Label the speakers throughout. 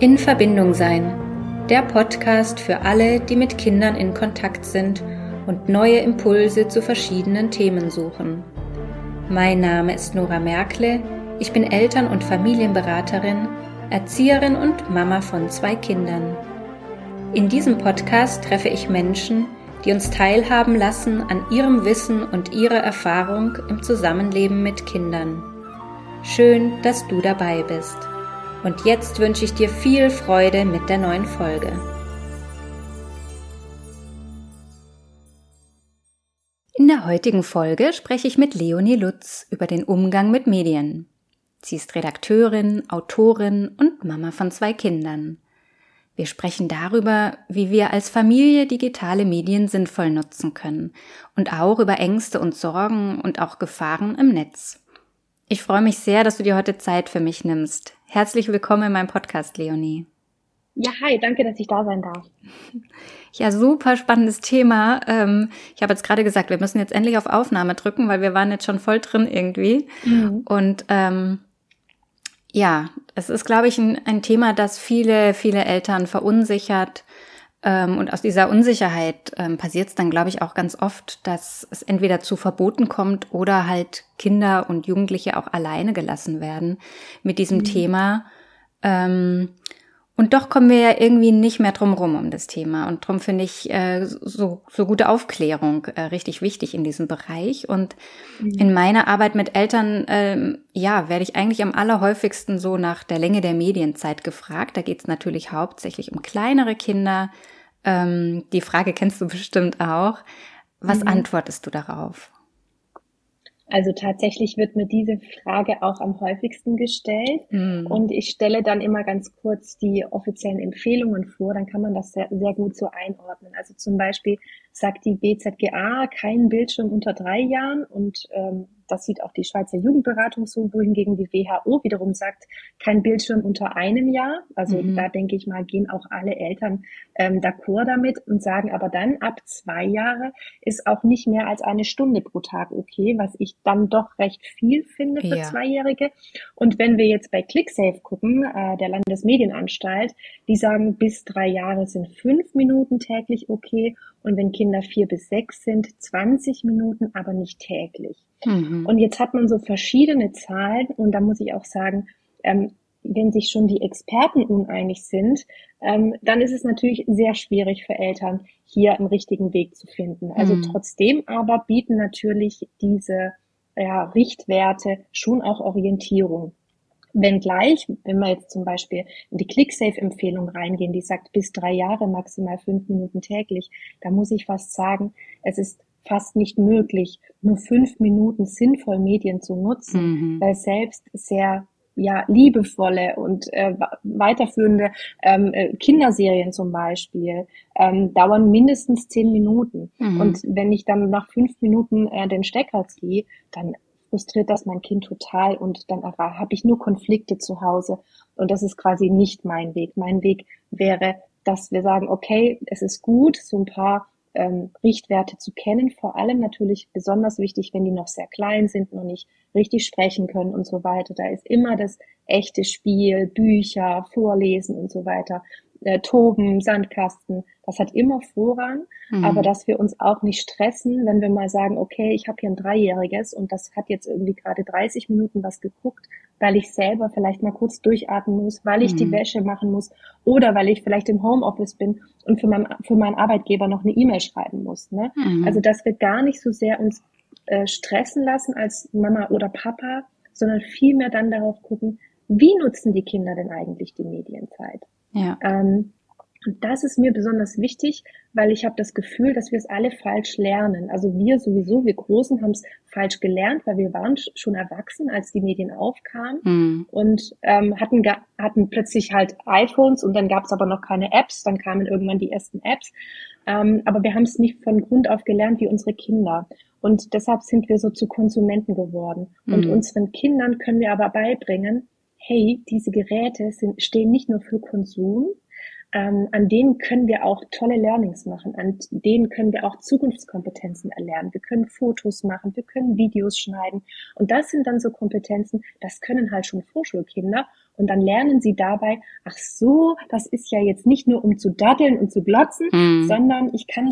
Speaker 1: In Verbindung sein. Der Podcast für alle, die mit Kindern in Kontakt sind und neue Impulse zu verschiedenen Themen suchen. Mein Name ist Nora Merkle. Ich bin Eltern- und Familienberaterin, Erzieherin und Mama von zwei Kindern. In diesem Podcast treffe ich Menschen, die uns teilhaben lassen an ihrem Wissen und ihrer Erfahrung im Zusammenleben mit Kindern. Schön, dass du dabei bist. Und jetzt wünsche ich dir viel Freude mit der neuen Folge. In der heutigen Folge spreche ich mit Leonie Lutz über den Umgang mit Medien. Sie ist Redakteurin, Autorin und Mama von zwei Kindern. Wir sprechen darüber, wie wir als Familie digitale Medien sinnvoll nutzen können und auch über Ängste und Sorgen und auch Gefahren im Netz. Ich freue mich sehr, dass du dir heute Zeit für mich nimmst. Herzlich willkommen in meinem Podcast, Leonie.
Speaker 2: Ja, hi, danke, dass ich da sein darf.
Speaker 1: Ja, super spannendes Thema. Ähm, ich habe jetzt gerade gesagt, wir müssen jetzt endlich auf Aufnahme drücken, weil wir waren jetzt schon voll drin irgendwie. Mhm. Und ähm, ja, es ist, glaube ich, ein, ein Thema, das viele, viele Eltern verunsichert ähm, und aus dieser Unsicherheit ähm, passiert es dann, glaube ich, auch ganz oft, dass es entweder zu Verboten kommt oder halt Kinder und Jugendliche auch alleine gelassen werden mit diesem mhm. Thema. Ähm, und doch kommen wir ja irgendwie nicht mehr drum rum um das Thema. Und darum finde ich äh, so, so gute Aufklärung äh, richtig wichtig in diesem Bereich. Und mhm. in meiner Arbeit mit Eltern, ähm, ja, werde ich eigentlich am allerhäufigsten so nach der Länge der Medienzeit gefragt. Da geht es natürlich hauptsächlich um kleinere Kinder. Ähm, die Frage kennst du bestimmt auch. Was mhm. antwortest du darauf?
Speaker 2: Also tatsächlich wird mir diese Frage auch am häufigsten gestellt. Mhm. Und ich stelle dann immer ganz kurz die offiziellen Empfehlungen vor, dann kann man das sehr, sehr gut so einordnen. Also zum Beispiel sagt die BZGA kein Bildschirm unter drei Jahren und ähm, das sieht auch die Schweizer Jugendberatung so, wohingegen die WHO wiederum sagt, kein Bildschirm unter einem Jahr. Also mhm. da denke ich mal, gehen auch alle Eltern ähm, d'accord damit und sagen aber dann, ab zwei Jahre ist auch nicht mehr als eine Stunde pro Tag okay, was ich dann doch recht viel finde für ja. Zweijährige. Und wenn wir jetzt bei ClickSafe gucken, äh, der Landesmedienanstalt, die sagen, bis drei Jahre sind fünf Minuten täglich okay und wenn Kinder vier bis sechs sind, 20 Minuten, aber nicht täglich. Mhm. Und jetzt hat man so verschiedene Zahlen und da muss ich auch sagen, ähm, wenn sich schon die Experten uneinig sind, ähm, dann ist es natürlich sehr schwierig für Eltern, hier einen richtigen Weg zu finden. Also mhm. trotzdem aber bieten natürlich diese ja, Richtwerte schon auch Orientierung. Wenngleich, wenn wir jetzt zum Beispiel in die ClickSafe-Empfehlung reingehen, die sagt bis drei Jahre maximal fünf Minuten täglich, da muss ich fast sagen, es ist fast nicht möglich, nur fünf Minuten sinnvoll Medien zu nutzen, mhm. weil selbst sehr ja, liebevolle und äh, weiterführende ähm, äh, Kinderserien zum Beispiel ähm, dauern mindestens zehn Minuten. Mhm. Und wenn ich dann nach fünf Minuten äh, den Stecker ziehe, dann frustriert das mein Kind total und dann habe ich nur Konflikte zu Hause. Und das ist quasi nicht mein Weg. Mein Weg wäre, dass wir sagen, okay, es ist gut, so ein paar ähm, Richtwerte zu kennen. Vor allem natürlich besonders wichtig, wenn die noch sehr klein sind, noch nicht richtig sprechen können und so weiter. Da ist immer das echte Spiel, Bücher, Vorlesen und so weiter äh, Toben, Sandkasten, das hat immer Vorrang, mhm. aber dass wir uns auch nicht stressen, wenn wir mal sagen, okay, ich habe hier ein Dreijähriges und das hat jetzt irgendwie gerade 30 Minuten was geguckt, weil ich selber vielleicht mal kurz durchatmen muss, weil ich mhm. die Wäsche machen muss oder weil ich vielleicht im Homeoffice bin und für, mein, für meinen Arbeitgeber noch eine E-Mail schreiben muss. Ne? Mhm. Also dass wir gar nicht so sehr uns äh, stressen lassen als Mama oder Papa, sondern vielmehr dann darauf gucken, wie nutzen die Kinder denn eigentlich die Medienzeit? Ja. Ähm, und das ist mir besonders wichtig, weil ich habe das Gefühl, dass wir es alle falsch lernen. Also wir sowieso, wir Großen haben es falsch gelernt, weil wir waren schon erwachsen, als die Medien aufkamen mhm. und ähm, hatten, hatten plötzlich halt iPhones und dann gab es aber noch keine Apps, dann kamen irgendwann die ersten Apps. Ähm, aber wir haben es nicht von Grund auf gelernt wie unsere Kinder. Und deshalb sind wir so zu Konsumenten geworden. Mhm. Und unseren Kindern können wir aber beibringen, hey, diese Geräte sind, stehen nicht nur für Konsum, ähm, an denen können wir auch tolle Learnings machen, an denen können wir auch Zukunftskompetenzen erlernen. Wir können Fotos machen, wir können Videos schneiden. Und das sind dann so Kompetenzen, das können halt schon Vorschulkinder. Und dann lernen sie dabei, ach so, das ist ja jetzt nicht nur um zu daddeln und zu glotzen, mhm. sondern ich kann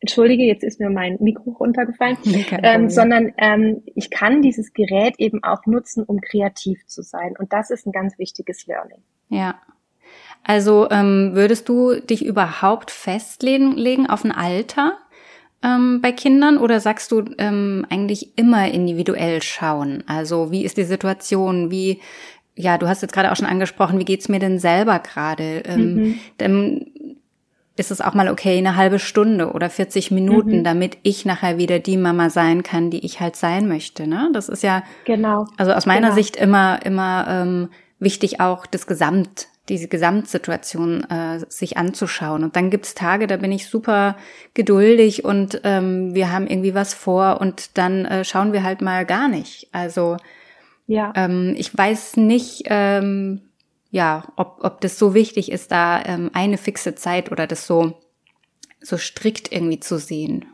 Speaker 2: Entschuldige, jetzt ist mir mein Mikro runtergefallen, ähm, sondern ähm, ich kann dieses Gerät eben auch nutzen, um kreativ zu sein. Und das ist ein ganz wichtiges Learning.
Speaker 1: Ja. Also ähm, würdest du dich überhaupt festlegen auf ein Alter ähm, bei Kindern oder sagst du ähm, eigentlich immer individuell schauen? Also wie ist die Situation? Wie ja, du hast jetzt gerade auch schon angesprochen, wie geht's mir denn selber gerade? Ähm, mhm. Denn ist es auch mal okay, eine halbe Stunde oder 40 Minuten, mhm. damit ich nachher wieder die Mama sein kann, die ich halt sein möchte. Ne? Das ist ja genau. Also aus meiner genau. Sicht immer immer ähm, wichtig auch das Gesamt diese Gesamtsituation äh, sich anzuschauen. Und dann gibt's Tage, da bin ich super geduldig und ähm, wir haben irgendwie was vor und dann äh, schauen wir halt mal gar nicht. Also ja. ähm, ich weiß nicht, ähm, ja, ob, ob das so wichtig ist, da ähm, eine fixe Zeit oder das so, so strikt irgendwie zu sehen.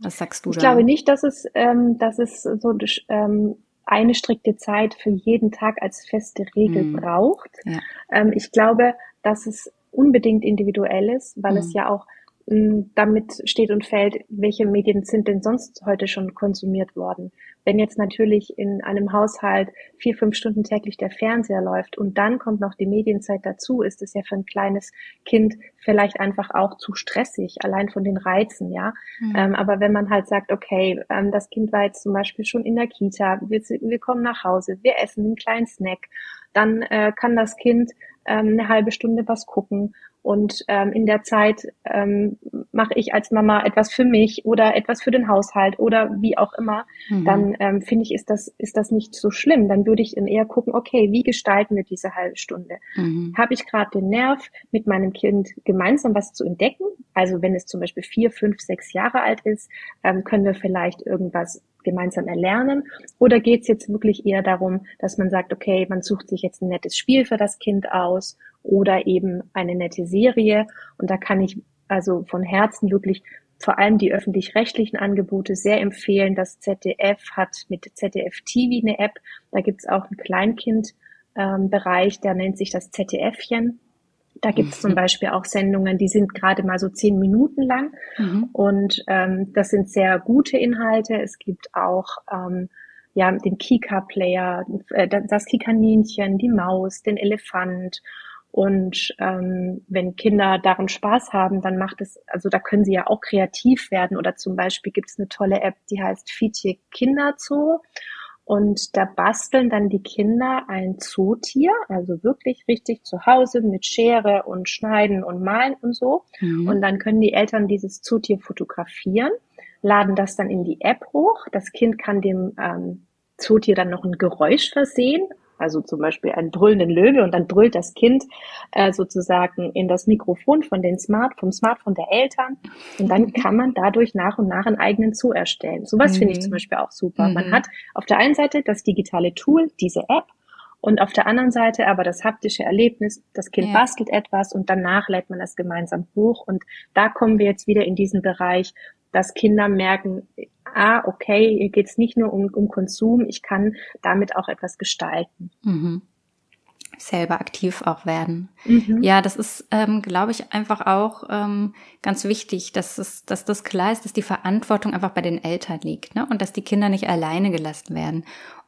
Speaker 1: Was sagst du
Speaker 2: da? Ich glaube nicht, dass es, ähm, dass es so ähm, eine strikte Zeit für jeden Tag als feste Regel mhm. braucht. Ja. Ähm, ich glaube, dass es unbedingt individuell ist, weil mhm. es ja auch damit steht und fällt, welche Medien sind denn sonst heute schon konsumiert worden. Wenn jetzt natürlich in einem Haushalt vier, fünf Stunden täglich der Fernseher läuft und dann kommt noch die Medienzeit dazu, ist es ja für ein kleines Kind vielleicht einfach auch zu stressig, allein von den Reizen, ja. Mhm. Ähm, aber wenn man halt sagt, okay, ähm, das Kind war jetzt zum Beispiel schon in der Kita, wir, wir kommen nach Hause, wir essen einen kleinen Snack, dann äh, kann das Kind ähm, eine halbe Stunde was gucken und ähm, in der Zeit ähm, mache ich als Mama etwas für mich oder etwas für den Haushalt oder wie auch immer, mhm. dann ähm, finde ich, ist das, ist das nicht so schlimm. Dann würde ich eher gucken, okay, wie gestalten wir diese halbe Stunde? Mhm. Habe ich gerade den Nerv, mit meinem Kind gemeinsam was zu entdecken? Also wenn es zum Beispiel vier, fünf, sechs Jahre alt ist, ähm, können wir vielleicht irgendwas gemeinsam erlernen? Oder geht es jetzt wirklich eher darum, dass man sagt, okay, man sucht sich jetzt ein nettes Spiel für das Kind aus oder eben eine nette Serie? Und da kann ich also von Herzen wirklich vor allem die öffentlich-rechtlichen Angebote sehr empfehlen. Das ZDF hat mit ZDF TV eine App. Da gibt's auch einen Kleinkindbereich, ähm, der nennt sich das ZDFchen. Da gibt es zum mhm. Beispiel auch Sendungen, die sind gerade mal so zehn Minuten lang mhm. und ähm, das sind sehr gute Inhalte. Es gibt auch ähm, ja den Kika-Player, äh, das Kikaninchen, die Maus, den Elefant und ähm, wenn Kinder daran Spaß haben, dann macht es, also da können sie ja auch kreativ werden. Oder zum Beispiel gibt es eine tolle App, die heißt Fietje Kinderzoo. Und da basteln dann die Kinder ein Zootier, also wirklich richtig zu Hause mit Schere und Schneiden und Malen und so. Mhm. Und dann können die Eltern dieses Zootier fotografieren, laden das dann in die App hoch. Das Kind kann dem ähm, Zootier dann noch ein Geräusch versehen, also zum Beispiel einen brüllenden Löwe und dann brüllt das Kind äh, sozusagen in das Mikrofon von den Smart, vom Smartphone der Eltern und dann kann man dadurch nach und nach einen eigenen Zoo erstellen. Sowas mhm. finde ich mhm. zum Beispiel auch super. Mhm. Man hat auf der einen Seite das digitale Tool, diese App, und auf der anderen Seite aber das haptische Erlebnis, das Kind ja. bastelt etwas und danach lädt man das gemeinsam hoch. Und da kommen wir jetzt wieder in diesen Bereich, dass Kinder merken, ah, okay, hier geht es nicht nur um, um Konsum, ich kann damit auch etwas gestalten.
Speaker 1: Mhm. Selber aktiv auch werden. Mhm. Ja, das ist, ähm, glaube ich, einfach auch ähm, ganz wichtig, dass, es, dass das klar ist, dass die Verantwortung einfach bei den Eltern liegt ne? und dass die Kinder nicht alleine gelassen werden.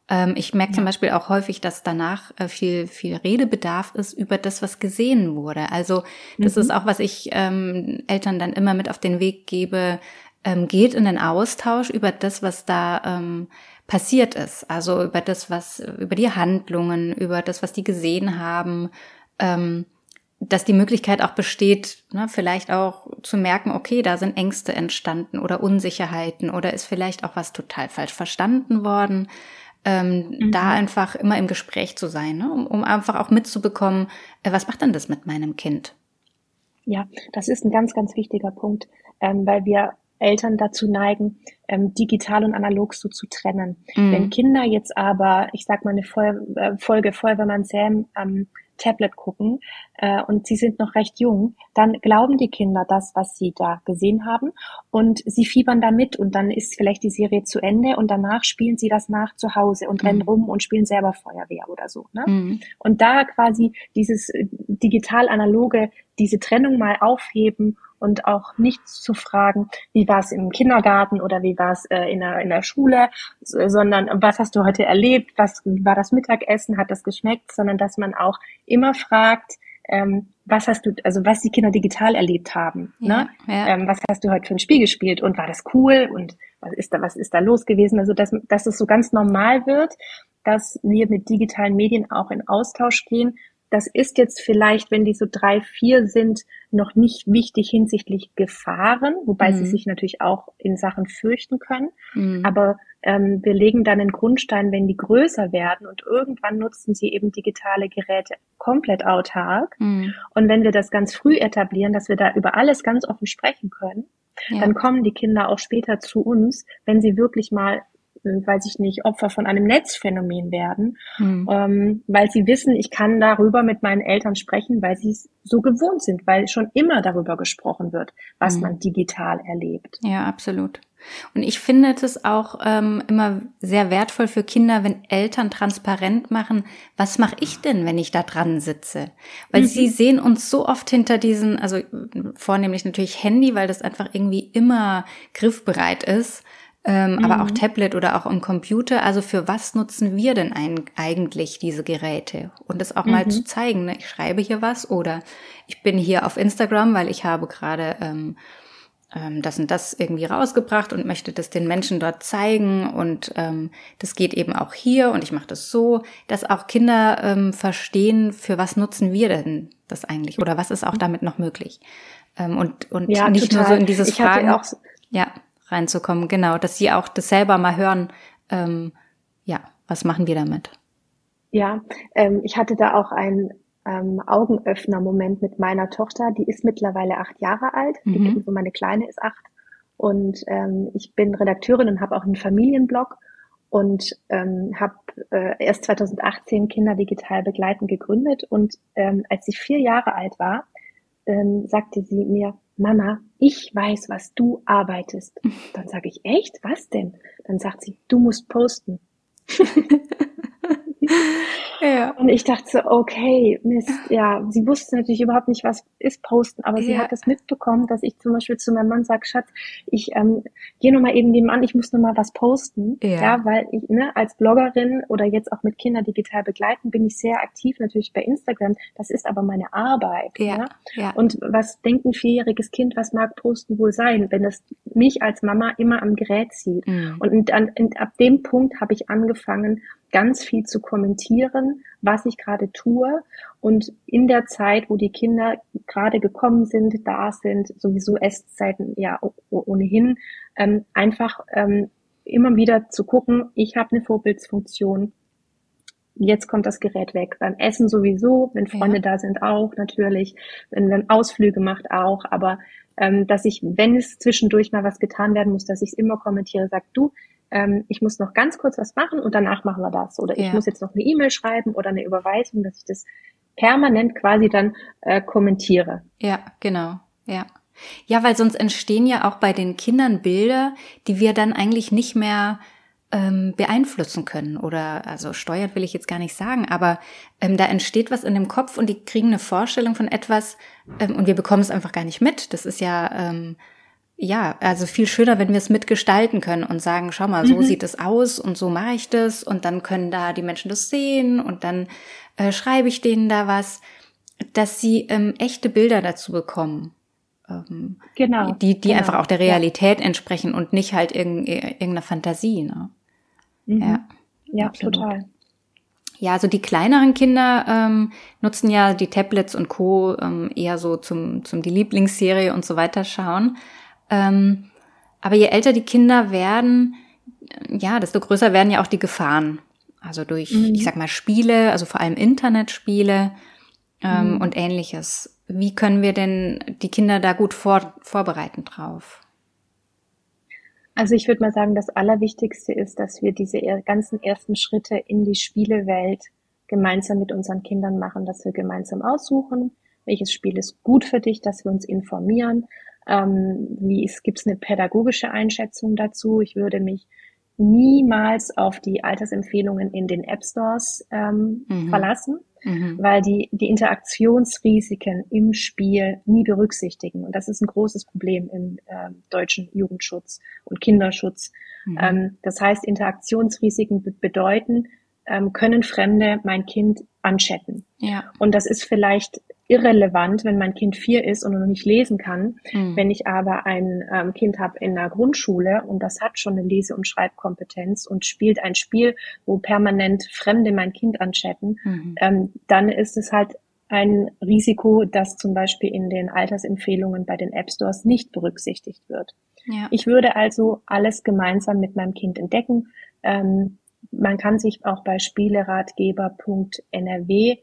Speaker 1: Ähm, ich merke zum Beispiel auch häufig, dass danach äh, viel, viel Redebedarf ist über das, was gesehen wurde. Also das mhm. ist auch, was ich ähm, Eltern dann immer mit auf den Weg gebe, ähm, geht in den Austausch über das, was da ähm, passiert ist. Also über das, was, über die Handlungen, über das, was die gesehen haben, ähm, dass die Möglichkeit auch besteht, ne, vielleicht auch zu merken, okay, da sind Ängste entstanden oder Unsicherheiten oder ist vielleicht auch was total falsch verstanden worden. Ähm, mhm. Da einfach immer im Gespräch zu sein, ne, um, um einfach auch mitzubekommen, äh, was macht denn das mit meinem Kind?
Speaker 2: Ja, das ist ein ganz, ganz wichtiger Punkt, ähm, weil wir Eltern dazu neigen, ähm, digital und analog so zu trennen. Mhm. Wenn Kinder jetzt aber, ich sag mal eine Folge, äh, Folge Feuerwehrmann Sam am Tablet gucken äh, und sie sind noch recht jung, dann glauben die Kinder das, was sie da gesehen haben und sie fiebern damit und dann ist vielleicht die Serie zu Ende und danach spielen sie das nach zu Hause und mhm. rennen rum und spielen selber Feuerwehr oder so. Ne? Mhm. Und da quasi dieses äh, digital-analoge, diese Trennung mal aufheben und auch nicht zu fragen, wie war es im Kindergarten oder wie war es äh, in, der, in der Schule, sondern was hast du heute erlebt, was war das Mittagessen, hat das geschmeckt, sondern dass man auch immer fragt, ähm, was hast du, also was die Kinder digital erlebt haben, ja, ne? Ja. Ähm, was hast du heute für ein Spiel gespielt und war das cool und was ist da, was ist da los gewesen? Also dass, dass es so ganz normal wird, dass wir mit digitalen Medien auch in Austausch gehen das ist jetzt vielleicht, wenn die so drei, vier sind, noch nicht wichtig hinsichtlich Gefahren, wobei mhm. sie sich natürlich auch in Sachen fürchten können. Mhm. Aber ähm, wir legen dann einen Grundstein, wenn die größer werden und irgendwann nutzen sie eben digitale Geräte komplett autark. Mhm. Und wenn wir das ganz früh etablieren, dass wir da über alles ganz offen sprechen können, ja. dann kommen die Kinder auch später zu uns, wenn sie wirklich mal weiß ich nicht, Opfer von einem Netzphänomen werden, mhm. ähm, weil sie wissen, ich kann darüber mit meinen Eltern sprechen, weil sie es so gewohnt sind, weil schon immer darüber gesprochen wird, was mhm. man digital erlebt.
Speaker 1: Ja, absolut. Und ich finde es auch ähm, immer sehr wertvoll für Kinder, wenn Eltern transparent machen, was mache ich denn, wenn ich da dran sitze? Weil mhm. sie sehen uns so oft hinter diesen, also vornehmlich natürlich Handy, weil das einfach irgendwie immer griffbereit ist ähm, mhm. aber auch mhm. Tablet oder auch im Computer. Also für was nutzen wir denn ein, eigentlich diese Geräte? Und das auch mhm. mal zu zeigen. Ne? Ich schreibe hier was oder ich bin hier auf Instagram, weil ich habe gerade ähm, ähm, das und das irgendwie rausgebracht und möchte das den Menschen dort zeigen. Und ähm, das geht eben auch hier und ich mache das so, dass auch Kinder ähm, verstehen, für was nutzen wir denn das eigentlich oder was ist auch damit noch möglich. Ähm, und und ja, nicht total. nur so in dieses ich Fragen. Auch, ja reinzukommen. Genau, dass sie auch das selber mal hören. Ähm, ja, was machen wir damit?
Speaker 2: Ja, ähm, ich hatte da auch einen ähm, Augenöffner-Moment mit meiner Tochter. Die ist mittlerweile acht Jahre alt. Mhm. Die, also meine Kleine ist acht. Und ähm, ich bin Redakteurin und habe auch einen Familienblog und ähm, habe äh, erst 2018 Kinder digital begleiten gegründet. Und ähm, als sie vier Jahre alt war, ähm, sagte sie mir, Mama, ich weiß, was du arbeitest. Dann sage ich, echt? Was denn? Dann sagt sie, du musst posten. ja. Und ich dachte so, okay, Mist, ja, sie wusste natürlich überhaupt nicht, was ist Posten, aber ja. sie hat es mitbekommen, dass ich zum Beispiel zu meinem Mann sage, Schatz, ich ähm, gehe nochmal eben nebenan, ich muss nochmal was posten. Ja. ja, weil ich ne, als Bloggerin oder jetzt auch mit Kindern digital begleiten, bin ich sehr aktiv natürlich bei Instagram. Das ist aber meine Arbeit. Ja. ja? ja. Und was denkt ein vierjähriges Kind, was mag Posten wohl sein, wenn es mich als Mama immer am Gerät zieht? Mhm. Und, und, und ab dem Punkt habe ich angefangen, ganz viel zu kommentieren, was ich gerade tue. Und in der Zeit, wo die Kinder gerade gekommen sind, da sind, sowieso Esszeiten ja ohnehin, ähm, einfach ähm, immer wieder zu gucken, ich habe eine Vorbildsfunktion. Jetzt kommt das Gerät weg. Beim Essen sowieso, wenn Freunde ja. da sind auch natürlich, wenn man Ausflüge macht auch, aber ähm, dass ich, wenn es zwischendurch mal was getan werden muss, dass ich es immer kommentiere, sag du, ähm, ich muss noch ganz kurz was machen und danach machen wir das. Oder ich ja. muss jetzt noch eine E-Mail schreiben oder eine Überweisung, dass ich das permanent quasi dann äh, kommentiere.
Speaker 1: Ja, genau. Ja. Ja, weil sonst entstehen ja auch bei den Kindern Bilder, die wir dann eigentlich nicht mehr ähm, beeinflussen können oder also steuert will ich jetzt gar nicht sagen, aber ähm, da entsteht was in dem Kopf und die kriegen eine Vorstellung von etwas ähm, und wir bekommen es einfach gar nicht mit. Das ist ja ähm, ja, also viel schöner, wenn wir es mitgestalten können und sagen, schau mal, so mhm. sieht es aus und so mache ich das und dann können da die Menschen das sehen und dann äh, schreibe ich denen da was, dass sie ähm, echte Bilder dazu bekommen. Ähm, genau. Die, die genau. einfach auch der Realität ja. entsprechen und nicht halt irg irgendeiner Fantasie. Ne?
Speaker 2: Mhm. Ja, ja total.
Speaker 1: Ja, also die kleineren Kinder ähm, nutzen ja die Tablets und Co. Ähm, eher so zum, zum die Lieblingsserie und so weiter schauen. Ähm, aber je älter die Kinder werden, ja, desto größer werden ja auch die Gefahren. Also durch, mhm. ich sag mal, Spiele, also vor allem Internetspiele ähm, mhm. und ähnliches. Wie können wir denn die Kinder da gut vor, vorbereiten drauf?
Speaker 2: Also ich würde mal sagen, das Allerwichtigste ist, dass wir diese ganzen ersten Schritte in die Spielewelt gemeinsam mit unseren Kindern machen, dass wir gemeinsam aussuchen, welches Spiel ist gut für dich, dass wir uns informieren. Ähm, wie gibt es eine pädagogische Einschätzung dazu? Ich würde mich niemals auf die Altersempfehlungen in den App Stores ähm, mhm. verlassen, mhm. weil die die Interaktionsrisiken im Spiel nie berücksichtigen. Und das ist ein großes Problem im äh, deutschen Jugendschutz und Kinderschutz. Mhm. Ähm, das heißt, Interaktionsrisiken bedeuten, ähm, können Fremde mein Kind anchatten. Ja. Und das ist vielleicht irrelevant, wenn mein Kind vier ist und noch nicht lesen kann. Mhm. Wenn ich aber ein ähm, Kind habe in der Grundschule und das hat schon eine Lese- und Schreibkompetenz und spielt ein Spiel, wo permanent Fremde mein Kind anchatten, mhm. ähm, dann ist es halt ein Risiko, das zum Beispiel in den Altersempfehlungen bei den App Stores nicht berücksichtigt wird. Ja. Ich würde also alles gemeinsam mit meinem Kind entdecken. Ähm, man kann sich auch bei spieleratgeber.nrw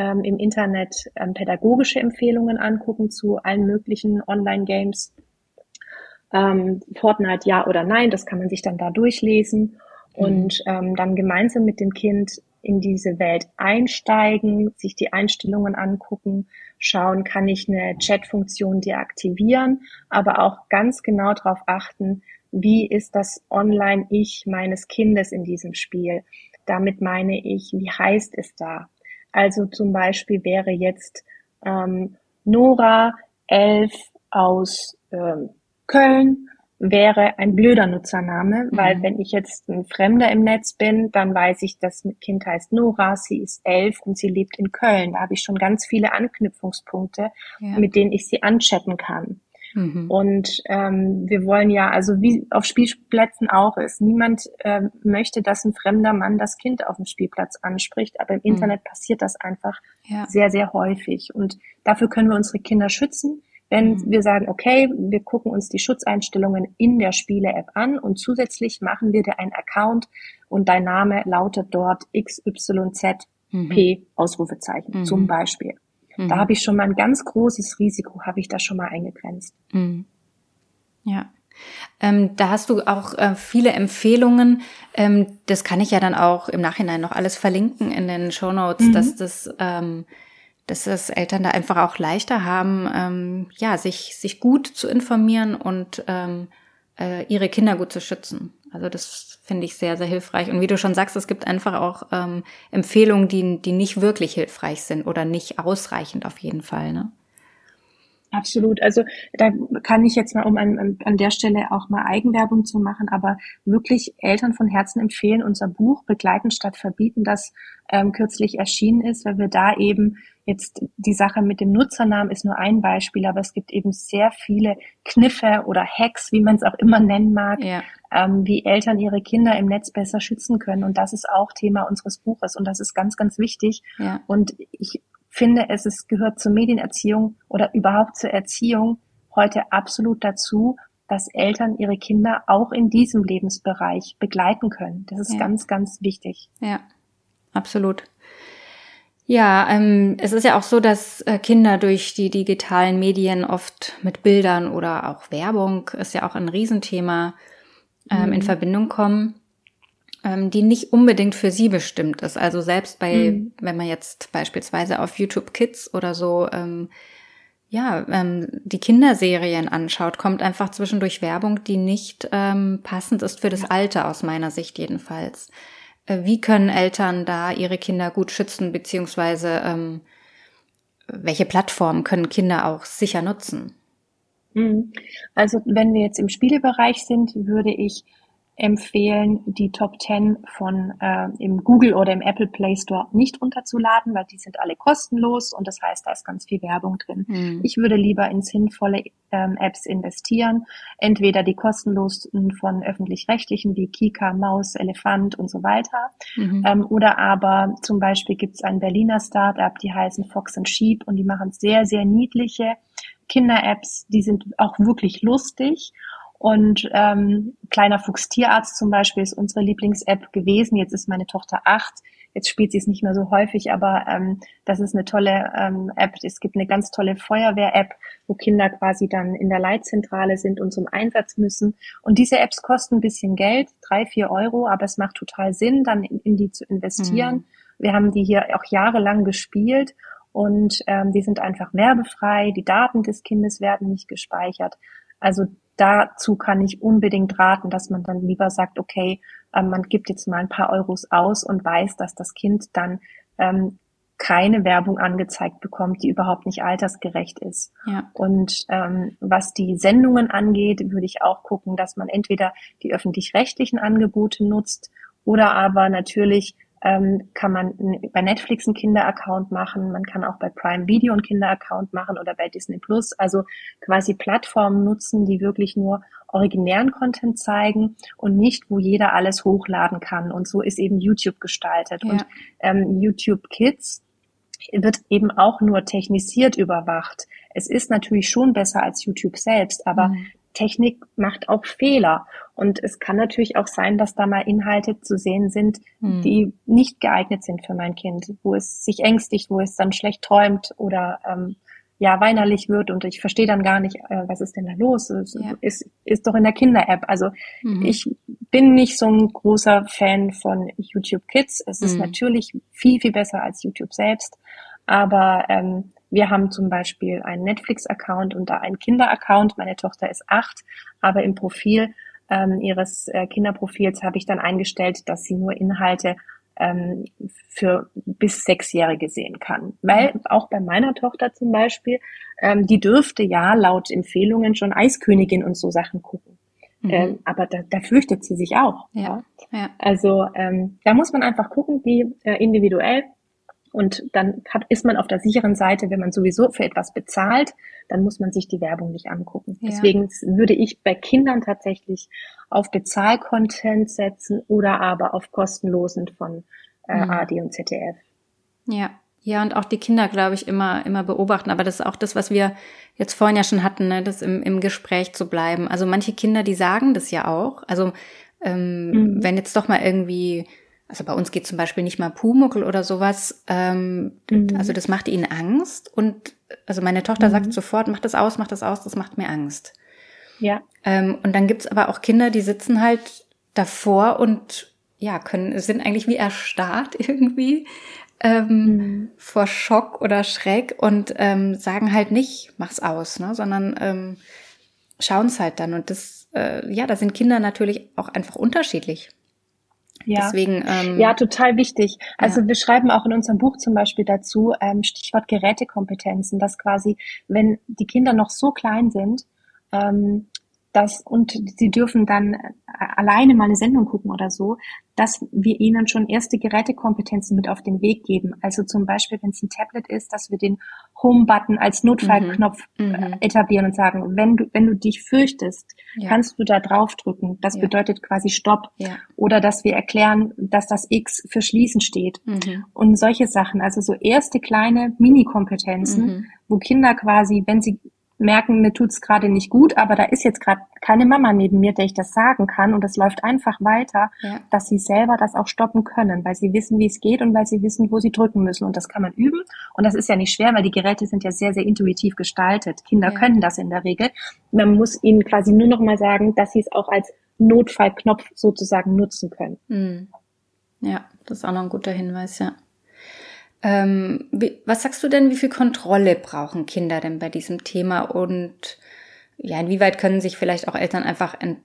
Speaker 2: ähm, im Internet ähm, pädagogische Empfehlungen angucken zu allen möglichen Online-Games. Ähm, Fortnite ja oder nein, das kann man sich dann da durchlesen mhm. und ähm, dann gemeinsam mit dem Kind in diese Welt einsteigen, sich die Einstellungen angucken, schauen, kann ich eine Chat-Funktion deaktivieren, aber auch ganz genau darauf achten, wie ist das Online-Ich meines Kindes in diesem Spiel. Damit meine ich, wie heißt es da? Also zum Beispiel wäre jetzt ähm, Nora elf aus ähm, Köln wäre ein blöder Nutzername, mhm. weil wenn ich jetzt ein Fremder im Netz bin, dann weiß ich, das Kind heißt Nora, sie ist elf und sie lebt in Köln. Da habe ich schon ganz viele Anknüpfungspunkte, ja. mit denen ich sie anchatten kann. Mhm. Und ähm, wir wollen ja, also wie auf Spielplätzen auch ist, niemand ähm, möchte, dass ein fremder Mann das Kind auf dem Spielplatz anspricht, aber im mhm. Internet passiert das einfach ja. sehr, sehr häufig. Und dafür können wir unsere Kinder schützen, wenn mhm. wir sagen, okay, wir gucken uns die Schutzeinstellungen in der Spiele-App an und zusätzlich machen wir dir einen Account und dein Name lautet dort XYZP mhm. Ausrufezeichen mhm. zum Beispiel. Mhm. Da habe ich schon mal ein ganz großes Risiko, habe ich da schon mal eingegrenzt. Mhm.
Speaker 1: Ja. Ähm, da hast du auch äh, viele Empfehlungen. Ähm, das kann ich ja dann auch im Nachhinein noch alles verlinken in den Show Notes, mhm. dass das, ähm, dass das Eltern da einfach auch leichter haben, ähm, ja, sich sich gut zu informieren und ähm, äh, ihre Kinder gut zu schützen. Also das finde ich sehr, sehr hilfreich. Und wie du schon sagst, es gibt einfach auch ähm, Empfehlungen, die, die nicht wirklich hilfreich sind oder nicht ausreichend auf jeden Fall. Ne?
Speaker 2: Absolut. Also da kann ich jetzt mal, um an, an der Stelle auch mal Eigenwerbung zu machen, aber wirklich Eltern von Herzen empfehlen unser Buch Begleiten statt Verbieten, das ähm, kürzlich erschienen ist, weil wir da eben jetzt die Sache mit dem Nutzernamen ist nur ein Beispiel, aber es gibt eben sehr viele Kniffe oder Hacks, wie man es auch immer nennen mag, ja. Ähm, wie Eltern ihre Kinder im Netz besser schützen können. Und das ist auch Thema unseres Buches und das ist ganz, ganz wichtig. Ja. Und ich finde, es ist, gehört zur Medienerziehung oder überhaupt zur Erziehung heute absolut dazu, dass Eltern ihre Kinder auch in diesem Lebensbereich begleiten können. Das ist ja. ganz, ganz wichtig.
Speaker 1: Ja, absolut. Ja, ähm, es ist ja auch so, dass äh, Kinder durch die digitalen Medien oft mit Bildern oder auch Werbung ist ja auch ein Riesenthema ähm, mhm. in Verbindung kommen ähm, die nicht unbedingt für sie bestimmt ist. Also selbst bei, mhm. wenn man jetzt beispielsweise auf YouTube Kids oder so, ähm, ja, ähm, die Kinderserien anschaut, kommt einfach zwischendurch Werbung, die nicht ähm, passend ist für das Alter, aus meiner Sicht jedenfalls. Äh, wie können Eltern da ihre Kinder gut schützen, beziehungsweise ähm, welche Plattformen können Kinder auch sicher nutzen?
Speaker 2: Mhm. Also wenn wir jetzt im Spielebereich sind, würde ich empfehlen, die Top 10 von äh, im Google oder im Apple Play Store nicht runterzuladen, weil die sind alle kostenlos und das heißt, da ist ganz viel Werbung drin. Mhm. Ich würde lieber in sinnvolle ähm, Apps investieren, entweder die kostenlosen von öffentlich-rechtlichen wie Kika, Maus, Elefant und so weiter, mhm. ähm, oder aber zum Beispiel gibt es ein Berliner Startup, die heißen Fox and Sheep und die machen sehr, sehr niedliche Kinder-Apps, die sind auch wirklich lustig und ähm, Kleiner Fuchs Tierarzt zum Beispiel ist unsere Lieblings-App gewesen. Jetzt ist meine Tochter acht. Jetzt spielt sie es nicht mehr so häufig, aber ähm, das ist eine tolle ähm, App. Es gibt eine ganz tolle Feuerwehr-App, wo Kinder quasi dann in der Leitzentrale sind und zum Einsatz müssen. Und diese Apps kosten ein bisschen Geld, drei, vier Euro, aber es macht total Sinn, dann in, in die zu investieren. Mhm Wir haben die hier auch jahrelang gespielt und ähm, die sind einfach werbefrei. Die Daten des Kindes werden nicht gespeichert. Also dazu kann ich unbedingt raten, dass man dann lieber sagt, okay, ähm, man gibt jetzt mal ein paar Euros aus und weiß, dass das Kind dann ähm, keine Werbung angezeigt bekommt, die überhaupt nicht altersgerecht ist. Ja. Und ähm, was die Sendungen angeht, würde ich auch gucken, dass man entweder die öffentlich-rechtlichen Angebote nutzt oder aber natürlich ähm, kann man bei Netflix einen Kinderaccount machen, man kann auch bei Prime Video einen Kinderaccount machen oder bei Disney Plus, also quasi Plattformen nutzen, die wirklich nur originären Content zeigen und nicht, wo jeder alles hochladen kann. Und so ist eben YouTube gestaltet. Ja. Und ähm, YouTube Kids wird eben auch nur technisiert überwacht. Es ist natürlich schon besser als YouTube selbst, aber mhm. Technik macht auch Fehler. Und es kann natürlich auch sein, dass da mal Inhalte zu sehen sind, mhm. die nicht geeignet sind für mein Kind, wo es sich ängstigt, wo es dann schlecht träumt oder ähm, ja weinerlich wird und ich verstehe dann gar nicht, äh, was ist denn da los? Es ja. ist, ist doch in der Kinder-App. Also mhm. ich bin nicht so ein großer Fan von YouTube Kids. Es mhm. ist natürlich viel, viel besser als YouTube selbst. Aber ähm, wir haben zum Beispiel einen Netflix-Account und da einen Kinder-Account. Meine Tochter ist acht, aber im Profil ähm, ihres äh, Kinderprofils habe ich dann eingestellt, dass sie nur Inhalte ähm, für bis Sechsjährige sehen kann. Weil auch bei meiner Tochter zum Beispiel, ähm, die dürfte ja laut Empfehlungen schon Eiskönigin und so Sachen gucken. Mhm. Ähm, aber da, da fürchtet sie sich auch. Ja. ja. Also ähm, da muss man einfach gucken, wie äh, individuell. Und dann hat, ist man auf der sicheren Seite, wenn man sowieso für etwas bezahlt, dann muss man sich die Werbung nicht angucken. Ja. Deswegen würde ich bei Kindern tatsächlich auf Bezahlcontent setzen oder aber auf kostenlosen von äh, mhm. AD und ZDF.
Speaker 1: Ja. Ja, und auch die Kinder, glaube ich, immer, immer beobachten. Aber das ist auch das, was wir jetzt vorhin ja schon hatten, ne? das im, im Gespräch zu bleiben. Also manche Kinder, die sagen das ja auch. Also ähm, mhm. wenn jetzt doch mal irgendwie also bei uns geht zum Beispiel nicht mal Pumuckel oder sowas. Ähm, mhm. Also das macht ihnen Angst. Und also meine Tochter mhm. sagt sofort, mach das aus, mach das aus, das macht mir Angst. Ja. Ähm, und dann gibt's aber auch Kinder, die sitzen halt davor und ja, können, sind eigentlich wie erstarrt irgendwie ähm, mhm. vor Schock oder Schreck und ähm, sagen halt nicht, mach's aus, ne, sondern ähm, schauen es halt dann. Und das, äh, ja, da sind Kinder natürlich auch einfach unterschiedlich.
Speaker 2: Ja. Deswegen, ähm, ja, total wichtig. Also ja. wir schreiben auch in unserem Buch zum Beispiel dazu, ähm, Stichwort Gerätekompetenzen, dass quasi, wenn die Kinder noch so klein sind, ähm, das und sie dürfen dann äh, alleine mal eine Sendung gucken oder so, dass wir ihnen schon erste Gerätekompetenzen mit auf den Weg geben. Also zum Beispiel, wenn es ein Tablet ist, dass wir den Home-Button als Notfallknopf mhm. mhm. Äh, etablieren und sagen, wenn du, wenn du dich fürchtest, ja. kannst du da draufdrücken. Das ja. bedeutet quasi Stopp. Ja. Oder dass wir erklären, dass das X für Schließen steht. Mhm. Und solche Sachen. Also so erste kleine Mini-Kompetenzen, mhm. wo Kinder quasi, wenn sie merken, mir tut's gerade nicht gut, aber da ist jetzt gerade keine Mama neben mir, der ich das sagen kann und es läuft einfach weiter, ja. dass sie selber das auch stoppen können, weil sie wissen, wie es geht und weil sie wissen, wo sie drücken müssen und das kann man üben und das ist ja nicht schwer, weil die Geräte sind ja sehr, sehr intuitiv gestaltet. Kinder ja. können das in der Regel. Man muss ihnen quasi nur noch mal sagen, dass sie es auch als Notfallknopf sozusagen nutzen können.
Speaker 1: Hm. Ja, das ist auch noch ein guter Hinweis, ja. Ähm, wie, was sagst du denn, wie viel Kontrolle brauchen Kinder denn bei diesem Thema und ja, inwieweit können sich vielleicht auch Eltern einfach ent,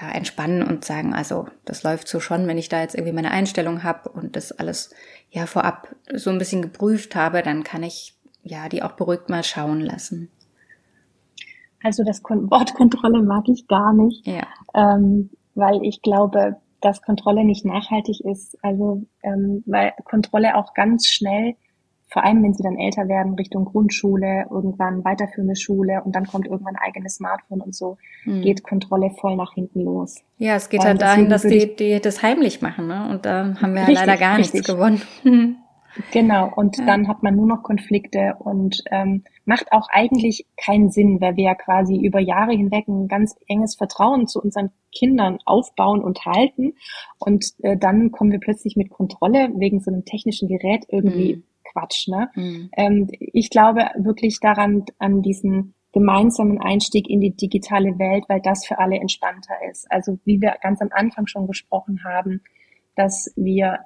Speaker 1: ja, entspannen und sagen, also das läuft so schon, wenn ich da jetzt irgendwie meine Einstellung habe und das alles ja vorab so ein bisschen geprüft habe, dann kann ich ja die auch beruhigt mal schauen lassen.
Speaker 2: Also das Wort Kontrolle mag ich gar nicht, ja. ähm, weil ich glaube, dass Kontrolle nicht nachhaltig ist. Also ähm, weil Kontrolle auch ganz schnell, vor allem wenn sie dann älter werden, Richtung Grundschule, irgendwann weiterführende Schule und dann kommt irgendwann ein eigenes Smartphone und so, mhm. geht Kontrolle voll nach hinten los.
Speaker 1: Ja, es geht halt dahin, dass die, die das heimlich machen, ne? Und da haben wir richtig, leider gar richtig. nichts gewonnen.
Speaker 2: Genau, und ja. dann hat man nur noch Konflikte und ähm, macht auch eigentlich keinen Sinn, weil wir ja quasi über Jahre hinweg ein ganz enges Vertrauen zu unseren Kindern aufbauen und halten. Und äh, dann kommen wir plötzlich mit Kontrolle wegen so einem technischen Gerät irgendwie mhm. Quatsch. Ne? Mhm. Ähm, ich glaube wirklich daran, an diesen gemeinsamen Einstieg in die digitale Welt, weil das für alle entspannter ist. Also wie wir ganz am Anfang schon gesprochen haben, dass wir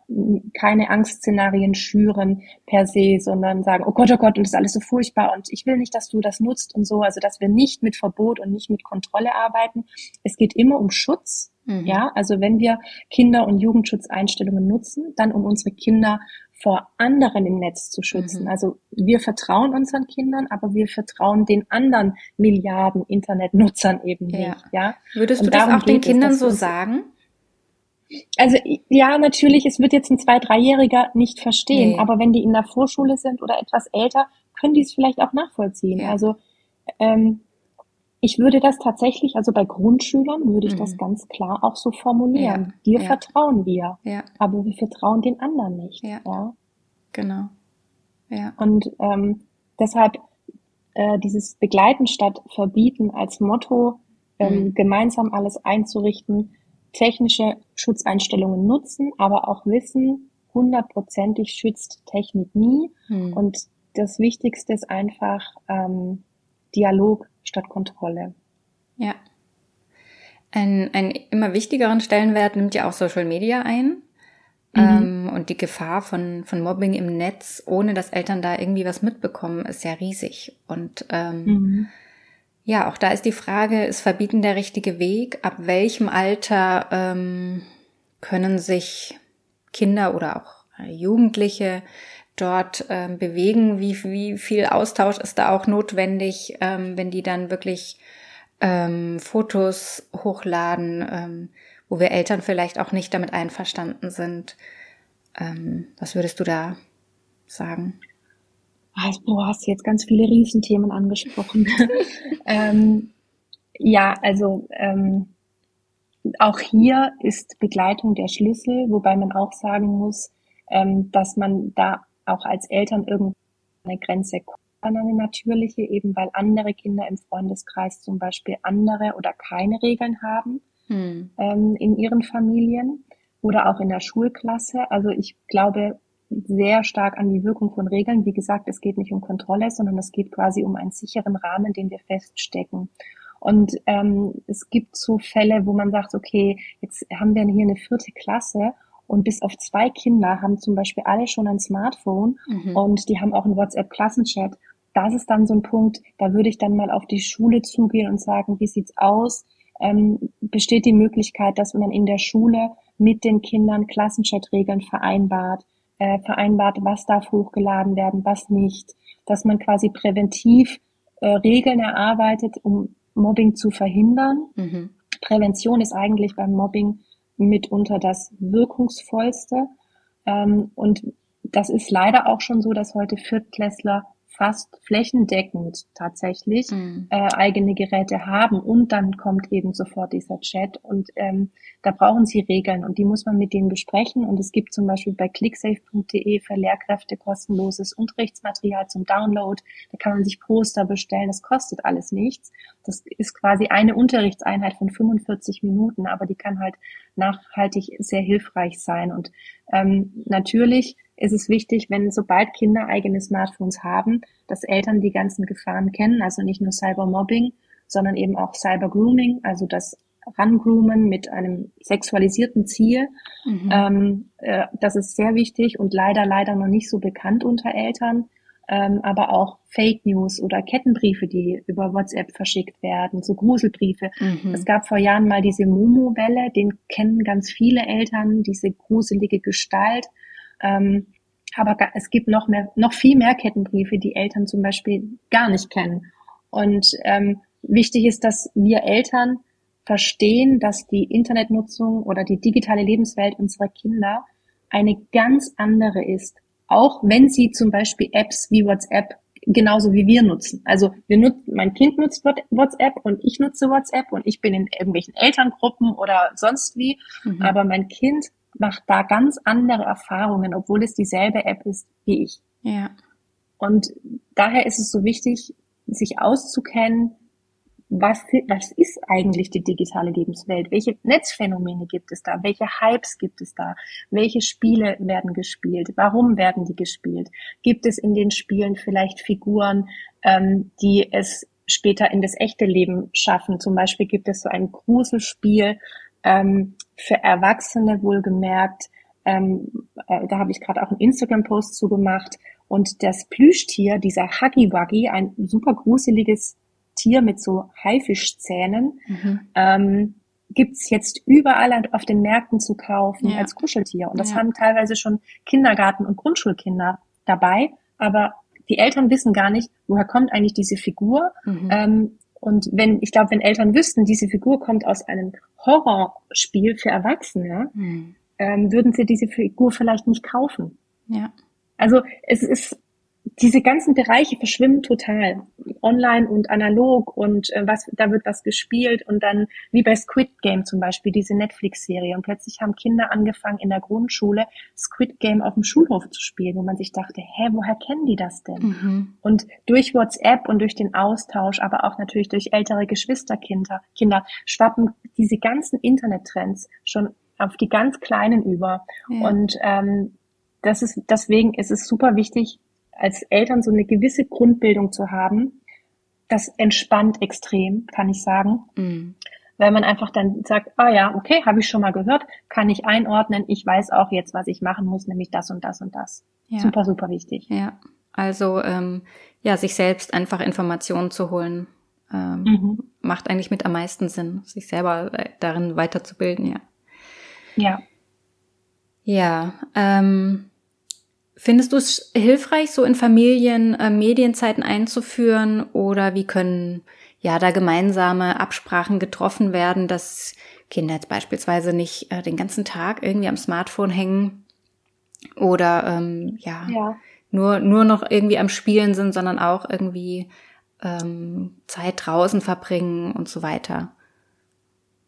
Speaker 2: keine Angstszenarien schüren per se, sondern sagen, oh Gott, oh Gott, und das ist alles so furchtbar und ich will nicht, dass du das nutzt und so. Also, dass wir nicht mit Verbot und nicht mit Kontrolle arbeiten. Es geht immer um Schutz. Mhm. Ja, also wenn wir Kinder- und Jugendschutzeinstellungen nutzen, dann um unsere Kinder vor anderen im Netz zu schützen. Mhm. Also wir vertrauen unseren Kindern, aber wir vertrauen den anderen Milliarden Internetnutzern eben ja. nicht. Ja.
Speaker 1: Würdest und du das auch den Kindern es, so sagen?
Speaker 2: Also ja, natürlich, es wird jetzt ein zwei-, dreijähriger nicht verstehen, nee. aber wenn die in der Vorschule sind oder etwas älter, können die es vielleicht auch nachvollziehen. Ja. Also ähm, ich würde das tatsächlich, also bei Grundschülern würde ich mhm. das ganz klar auch so formulieren. Ja. Dir ja. vertrauen wir, ja. aber wir vertrauen den anderen nicht. Ja. ja?
Speaker 1: Genau.
Speaker 2: Ja. Und ähm, deshalb äh, dieses Begleiten statt Verbieten als Motto, ähm, mhm. gemeinsam alles einzurichten, technische Schutzeinstellungen nutzen, aber auch wissen, hundertprozentig schützt Technik nie. Hm. Und das Wichtigste ist einfach ähm, Dialog statt Kontrolle.
Speaker 1: Ja. Ein, ein immer wichtigeren Stellenwert nimmt ja auch Social Media ein. Mhm. Ähm, und die Gefahr von, von Mobbing im Netz, ohne dass Eltern da irgendwie was mitbekommen, ist ja riesig. Und ähm, mhm. Ja, auch da ist die Frage, ist Verbieten der richtige Weg? Ab welchem Alter ähm, können sich Kinder oder auch Jugendliche dort ähm, bewegen? Wie, wie viel Austausch ist da auch notwendig, ähm, wenn die dann wirklich ähm, Fotos hochladen, ähm, wo wir Eltern vielleicht auch nicht damit einverstanden sind? Ähm, was würdest du da sagen?
Speaker 2: Also, du hast jetzt ganz viele Riesenthemen angesprochen. ähm, ja, also ähm, auch hier ist Begleitung der Schlüssel, wobei man auch sagen muss, ähm, dass man da auch als Eltern irgendeine Grenze kommt an eine natürliche, eben weil andere Kinder im Freundeskreis zum Beispiel andere oder keine Regeln haben hm. ähm, in ihren Familien oder auch in der Schulklasse. Also ich glaube, sehr stark an die Wirkung von Regeln. Wie gesagt, es geht nicht um Kontrolle, sondern es geht quasi um einen sicheren Rahmen, den wir feststecken. Und ähm, es gibt so Fälle, wo man sagt, okay, jetzt haben wir hier eine vierte Klasse und bis auf zwei Kinder haben zum Beispiel alle schon ein Smartphone mhm. und die haben auch einen WhatsApp-Klassenchat. Das ist dann so ein Punkt, da würde ich dann mal auf die Schule zugehen und sagen, wie sieht's aus? Ähm, besteht die Möglichkeit, dass man in der Schule mit den Kindern Klassenchat-Regeln vereinbart? Äh, vereinbart, was darf hochgeladen werden, was nicht, dass man quasi präventiv äh, Regeln erarbeitet, um Mobbing zu verhindern. Mhm. Prävention ist eigentlich beim Mobbing mitunter das wirkungsvollste. Ähm, und das ist leider auch schon so, dass heute Viertklässler fast flächendeckend tatsächlich mhm. äh, eigene Geräte haben. Und dann kommt eben sofort dieser Chat. Und ähm, da brauchen sie Regeln. Und die muss man mit denen besprechen. Und es gibt zum Beispiel bei clicksafe.de für Lehrkräfte kostenloses Unterrichtsmaterial zum Download, da kann man sich Poster bestellen, das kostet alles nichts, das ist quasi eine Unterrichtseinheit von 45 Minuten, aber die kann halt nachhaltig sehr hilfreich sein und ähm, natürlich ist es wichtig, wenn sobald Kinder eigene Smartphones haben, dass Eltern die ganzen Gefahren kennen, also nicht nur Cybermobbing, sondern eben auch Cybergrooming, also das Rangroomen mit einem sexualisierten Ziel. Mhm. Ähm, äh, das ist sehr wichtig und leider, leider noch nicht so bekannt unter Eltern. Ähm, aber auch Fake News oder Kettenbriefe, die über WhatsApp verschickt werden, so Gruselbriefe. Mhm. Es gab vor Jahren mal diese Momo-Welle, den kennen ganz viele Eltern, diese gruselige Gestalt. Ähm, aber es gibt noch mehr, noch viel mehr Kettenbriefe, die Eltern zum Beispiel gar nicht kennen. Und ähm, wichtig ist, dass wir Eltern verstehen, dass die Internetnutzung oder die digitale Lebenswelt unserer Kinder eine ganz andere ist. Auch wenn sie zum Beispiel Apps wie WhatsApp genauso wie wir nutzen. Also wir nutzen, mein Kind nutzt WhatsApp und ich nutze WhatsApp und ich bin in irgendwelchen Elterngruppen oder sonst wie. Mhm. Aber mein Kind macht da ganz andere Erfahrungen, obwohl es dieselbe App ist wie ich. Ja. Und daher ist es so wichtig, sich auszukennen, was, was ist eigentlich die digitale Lebenswelt? Welche Netzphänomene gibt es da? Welche Hypes gibt es da? Welche Spiele werden gespielt? Warum werden die gespielt? Gibt es in den Spielen vielleicht Figuren, ähm, die es später in das echte Leben schaffen? Zum Beispiel gibt es so ein Gruselspiel, ähm, für Erwachsene wohlgemerkt, ähm, äh, da habe ich gerade auch einen Instagram-Post zu gemacht. Und das Plüschtier, dieser Huggy Wuggy, ein super gruseliges Tier mit so Haifischzähnen, mhm. ähm, gibt's jetzt überall auf den Märkten zu kaufen ja. als Kuscheltier. Und das ja. haben teilweise schon Kindergarten- und Grundschulkinder dabei. Aber die Eltern wissen gar nicht, woher kommt eigentlich diese Figur. Mhm. Ähm, und wenn, ich glaube, wenn Eltern wüssten, diese Figur kommt aus einem Horrorspiel für Erwachsene, mhm. ähm, würden sie diese Figur vielleicht nicht kaufen. Ja. Also es ist diese ganzen Bereiche verschwimmen total. Online und analog und äh, was, da wird was gespielt und dann, wie bei Squid Game zum Beispiel, diese Netflix-Serie. Und plötzlich haben Kinder angefangen in der Grundschule Squid Game auf dem Schulhof zu spielen, wo man sich dachte, hä, woher kennen die das denn? Mhm. Und durch WhatsApp und durch den Austausch, aber auch natürlich durch ältere Geschwisterkinder, Kinder, schwappen diese ganzen Internettrends schon auf die ganz Kleinen über. Ja. Und ähm, das ist, deswegen ist es super wichtig, als Eltern so eine gewisse Grundbildung zu haben, das entspannt extrem, kann ich sagen. Mhm. Weil man einfach dann sagt, ah ja, okay, habe ich schon mal gehört, kann ich einordnen, ich weiß auch jetzt, was ich machen muss, nämlich das und das und das. Ja. Super, super wichtig.
Speaker 1: Ja, also ähm, ja, sich selbst einfach Informationen zu holen, ähm, mhm. macht eigentlich mit am meisten Sinn, sich selber äh, darin weiterzubilden, ja.
Speaker 2: Ja.
Speaker 1: Ja, ähm, Findest du es hilfreich, so in Familien äh, Medienzeiten einzuführen? Oder wie können ja da gemeinsame Absprachen getroffen werden, dass Kinder jetzt beispielsweise nicht äh, den ganzen Tag irgendwie am Smartphone hängen? Oder ähm, ja, ja, nur nur noch irgendwie am Spielen sind, sondern auch irgendwie ähm, Zeit draußen verbringen und so weiter?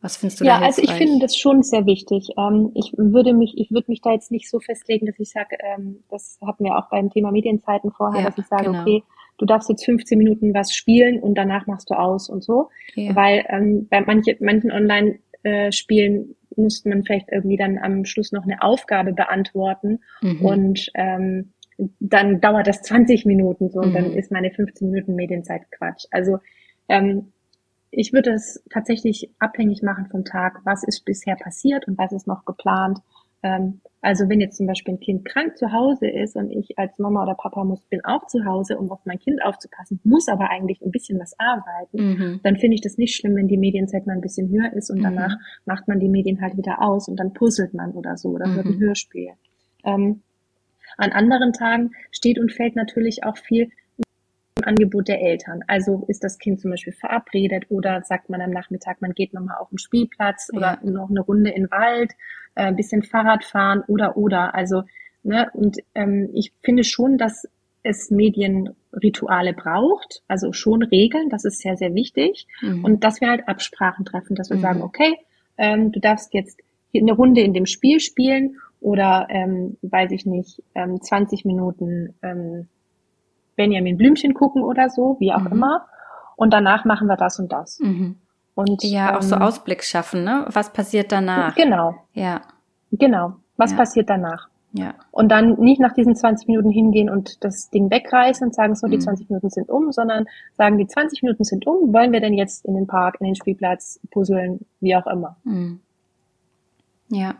Speaker 1: Was findest du
Speaker 2: ja, da Ja, also ich finde das schon sehr wichtig. Ähm, ich würde mich, ich würde mich da jetzt nicht so festlegen, dass ich sage, ähm, das hatten wir auch beim Thema Medienzeiten vorher, ja, dass ich sage, genau. okay, du darfst jetzt 15 Minuten was spielen und danach machst du aus und so. Ja. Weil ähm, bei manche, manchen Online-Spielen äh, musste man vielleicht irgendwie dann am Schluss noch eine Aufgabe beantworten mhm. und ähm, dann dauert das 20 Minuten so und mhm. dann ist meine 15 Minuten Medienzeit Quatsch. Also ähm, ich würde es tatsächlich abhängig machen vom Tag, was ist bisher passiert und was ist noch geplant. Ähm, also wenn jetzt zum Beispiel ein Kind krank zu Hause ist und ich als Mama oder Papa muss, bin auch zu Hause, um auf mein Kind aufzupassen, muss aber eigentlich ein bisschen was arbeiten, mhm. dann finde ich das nicht schlimm, wenn die Medienzeit mal ein bisschen höher ist und mhm. danach macht man die Medien halt wieder aus und dann puzzelt man oder so oder mhm. hört ein Hörspiel. Ähm, an anderen Tagen steht und fällt natürlich auch viel Angebot der Eltern. Also ist das Kind zum Beispiel verabredet oder sagt man am Nachmittag, man geht nochmal auf den Spielplatz ja. oder noch eine Runde in den Wald, äh, ein bisschen Fahrrad fahren oder oder. Also, ne, und ähm, ich finde schon, dass es Medienrituale braucht, also schon Regeln, das ist sehr, sehr wichtig. Mhm. Und dass wir halt Absprachen treffen, dass wir mhm. sagen, okay, ähm, du darfst jetzt eine Runde in dem Spiel spielen oder, ähm, weiß ich nicht, ähm, 20 Minuten ähm, Benjamin Blümchen gucken oder so, wie auch mhm. immer. Und danach machen wir das und das.
Speaker 1: Mhm. Und ja, ähm, auch so ähm, Ausblick schaffen, ne? Was passiert danach?
Speaker 2: Genau.
Speaker 1: Ja.
Speaker 2: Genau. Was ja. passiert danach?
Speaker 1: Ja.
Speaker 2: Und dann nicht nach diesen 20 Minuten hingehen und das Ding wegreißen und sagen, so, die 20 mhm. Minuten sind um, sondern sagen, die 20 Minuten sind um, wollen wir denn jetzt in den Park, in den Spielplatz, puzzeln, wie auch immer.
Speaker 1: Mhm. Ja.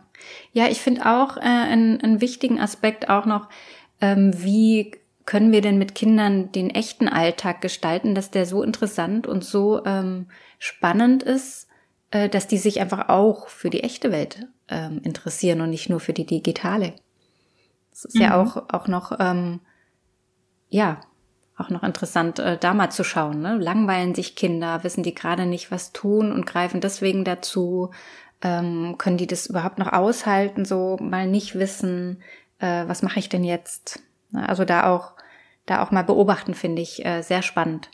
Speaker 1: Ja, ich finde auch äh, einen, einen wichtigen Aspekt auch noch, ähm, wie können wir denn mit Kindern den echten Alltag gestalten, dass der so interessant und so ähm, spannend ist, äh, dass die sich einfach auch für die echte Welt ähm, interessieren und nicht nur für die digitale. Das ist mhm. ja auch, auch noch, ähm, ja, auch noch interessant, äh, da mal zu schauen. Ne? Langweilen sich Kinder, wissen die gerade nicht, was tun und greifen deswegen dazu. Ähm, können die das überhaupt noch aushalten, so mal nicht wissen, äh, was mache ich denn jetzt? Also da auch da auch mal beobachten, finde ich äh, sehr spannend.